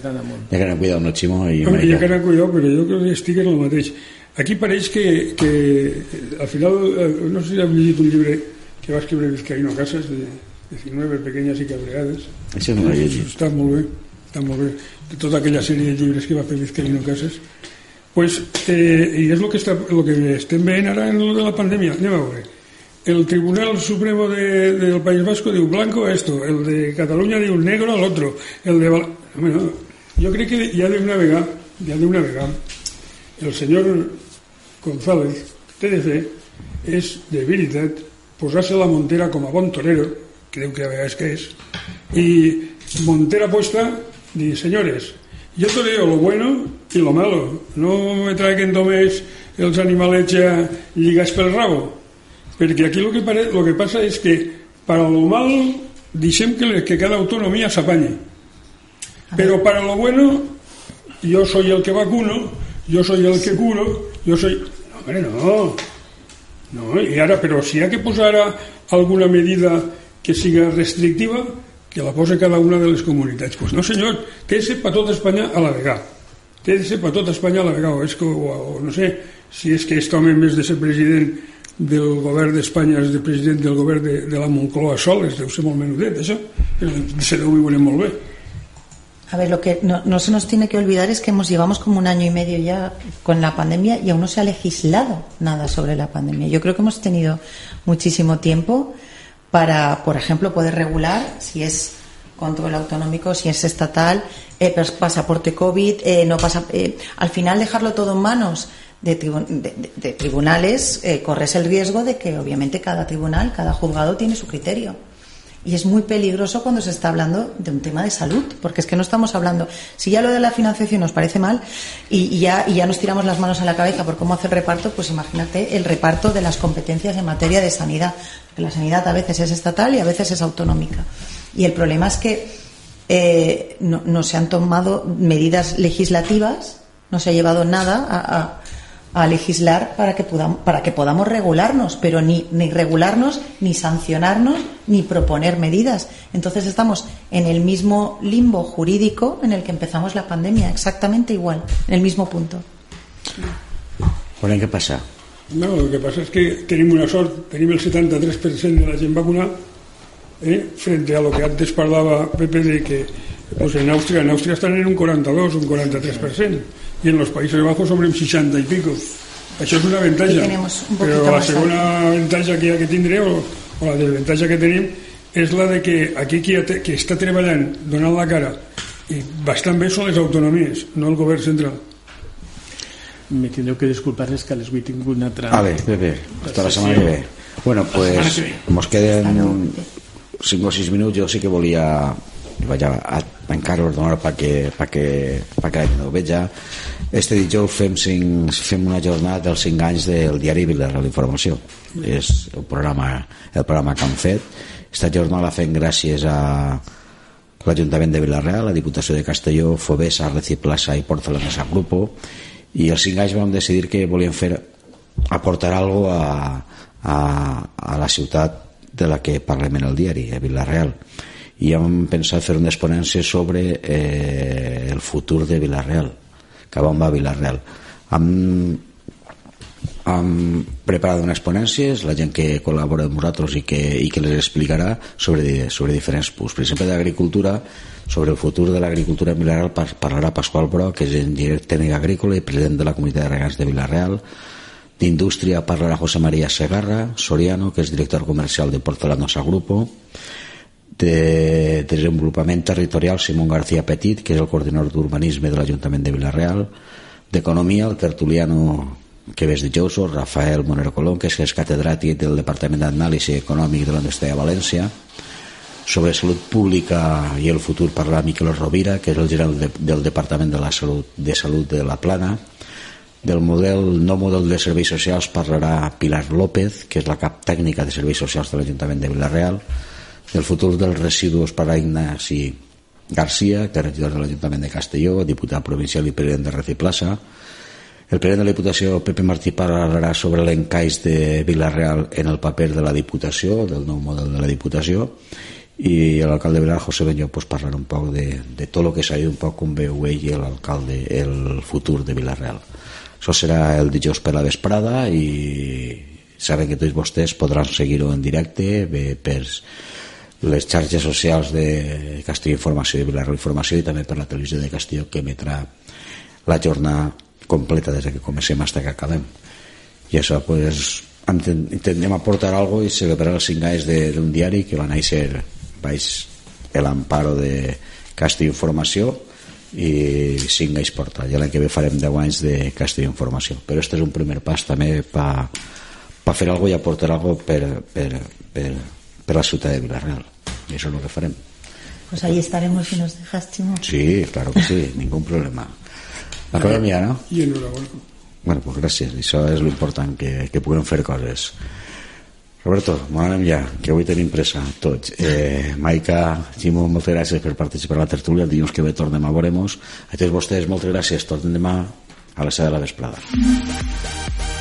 que anem cuidado no Ximo i Maica. ja que anem cuidado, però jo crec que estic en el mateix. Aquí pareix que, que al final, eh, no sé si heu llegit un llibre que va escriure Vizcaíno Casas, de 19 pequeñas i cabreades. això no ho he llegit Està molt bé, està molt bé. De tota aquella sèrie de llibres que va fer Vizcaíno Casas. Pues, eh, I és el que, està, el que estem veient ara en la pandèmia. Anem a veure. El Tribunal Supremo de, del País Vasco diu blanco esto, el de Cataluña diu negro al otro, el de... Val- Home, no, jo crec que ja d'una vegada, ja d'una vegada, el senyor González té de fer és, de veritat, posar-se la Montera com a bon torero, creu que a vegades que és, i Montera puesta, dir, señores, yo toreo lo bueno y lo malo, no me traigan només els animalets ja lligats pel rabo, perquè aquí lo que, pare, lo que passa és que para lo malo deixem que, que cada autonomía s'apanye pero para lo bueno yo soy el que vacuno yo soy el que curo yo soy no, hombre, no. No, i ara, però si hi ha que posar alguna medida que siga restrictiva que la pose cada una de les comunitats. Pues no senyor, quédese per tot Espanya a la vegada. Quédese per tot Espanya a la vegada o, és que, o, o no sé si és que aquest home vez de ser president del govern d'Espanya és de president del govern de, la Moncloa soles deu ser molt menudet això se deu viure molt bé A ver, lo que no, se nos tiene que olvidar es que hemos llevamos como un año y medio ya con la pandemia y aún no se ha legislado nada sobre la pandemia. Yo creo que hemos tenido muchísimo tiempo para, por ejemplo, poder regular si es control autonómico, si es estatal, eh, pas- pasaporte COVID, eh, no pasa, eh, al final dejarlo todo en manos de, de- de- tribunales, eh, corres el riesgo de que obviamente cada tribunal, cada juzgado tiene su criterio. Y es muy peligroso cuando se está hablando de un tema de salud, porque es que no estamos hablando. Si ya lo de la financiación nos parece mal y, ya, y ya nos tiramos las manos a la cabeza por cómo hacer reparto, pues imagínate el reparto de las competencias en materia de sanidad. Que la sanidad a veces es estatal y a veces es autonómica. Y el problema es que eh, no, se han tomado medidas legislativas, no se ha llevado nada a- a legislar para que, podamos, para que podamos regularnos, pero ni, ni regularnos, ni sancionarnos, ni proponer medidas. Entonces estamos en el mismo limbo jurídico en el que empezamos la pandemia, exactamente igual, en el mismo punto. veurem què passa No, el que passa és que tenim una sort, tenim el 73% de la gent vacunada, eh, frente a lo que antes parlava Pepe de que pues en Austria, en Austria están en un 42, un 43%, y en los Países Bajos sobre un 60 y pico. Això és una avantatge, un però la segona avantatge que, que tindré, o, o la desavantatge que tenim, és la de que aquí qui, qui està treballant, donant la cara, i bastant bé són les autonomies, no el govern central. Me tindreu que disculpar és que a les 8 tinc una altra... A ver, Pepe, hasta la semana que ve. Bueno, pues que ve. nos queden 5 o 6 minuts. Jo sí que volia vaig a, a tancar-ho donar perquè, perquè, perquè la gent ho veja. Este dijous fem, cinc, fem una jornada dels 5 anys del diari Vilar de l'Informació. És el programa, el programa que han fet. Esta jornada la fem gràcies a l'Ajuntament de Vilareal, la Diputació de Castelló, Fobesa, Reciplaza i Porcelanesa Grupo i els cinc anys vam decidir que volíem fer aportar algo a, a, a la ciutat de la que parlem en el diari, a Vilareal i hem pensat fer unes ponències sobre eh, el futur de Vilareal cap on va Vilareal amb hem preparat unes ponències, la gent que col·labora amb nosaltres i que, i que les explicarà sobre, sobre diferents punts. Per exemple, d'agricultura, sobre el futur de l'agricultura en Vilareal parlarà Pasqual Bro, que és enginyer tècnic agrícola i president de la comunitat de regants de Vilareal. D'indústria parlarà José María Segarra, Soriano, que és director comercial de Porcelanosa Grupo. De desenvolupament territorial, Simón García Petit, que és el coordinador d'urbanisme de l'Ajuntament de Vilareal. D'economia, el tertuliano que ves de Jouso, Rafael Monero Colón, que és catedràtic del Departament d'Anàlisi Econòmic de la Universitat de València, sobre salut pública i el futur parlarà Miquel Rovira, que és el gerent de, del Departament de la Salut de Salut de la Plana, del model, no model de serveis socials parlarà Pilar López, que és la cap tècnica de serveis socials de l'Ajuntament de Vilareal, del futur dels residus parlarà Ignasi Garcia, que és regidor de l'Ajuntament de Castelló, diputat provincial i president de Reciplaça, el president de la Diputació, Pepe Martí, parlarà sobre l'encaix de Vilareal en el paper de la Diputació, del nou model de la Diputació, i l'alcalde de José Benyo, pues, parlarà un poc de, de tot el que s'ha dit, un poc com veu ell i l'alcalde, el futur de Vilareal. Això serà el dijous per la vesprada i saben que tots vostès podran seguir-ho en directe bé, per les xarxes socials de Castelló Informació i Vilareal Informació i també per la televisió de Castelló que emetrà la jornada completa des que comencem fins que acabem. I això pues, intentem aportar algo i celebrar els cinc anys d'un diari que va néixer baix l'amparo de Castell Informació i cinc anys porta. I l'any que ve farem 10 anys de Castell Informació. Però este és un primer pas també per pa fer algo i aportar algo per, per, per, per la ciutat de Villarreal i això és el que farem Pues ahí estaremos si nos dejas, Chimo. Sí, claro que sí, ningún problema. Acabem ja, no? I enhorabona. Bueno, pues gràcies, això és l'important, que, que puguem fer coses. Roberto, anem ja, que avui tenim pressa, tots. Eh, Maica, Ximo, moltes gràcies per participar a la tertúlia, el dilluns que ve tornem a veure-nos. A tots vostès, moltes gràcies, tornem demà a la seva de la vesprada.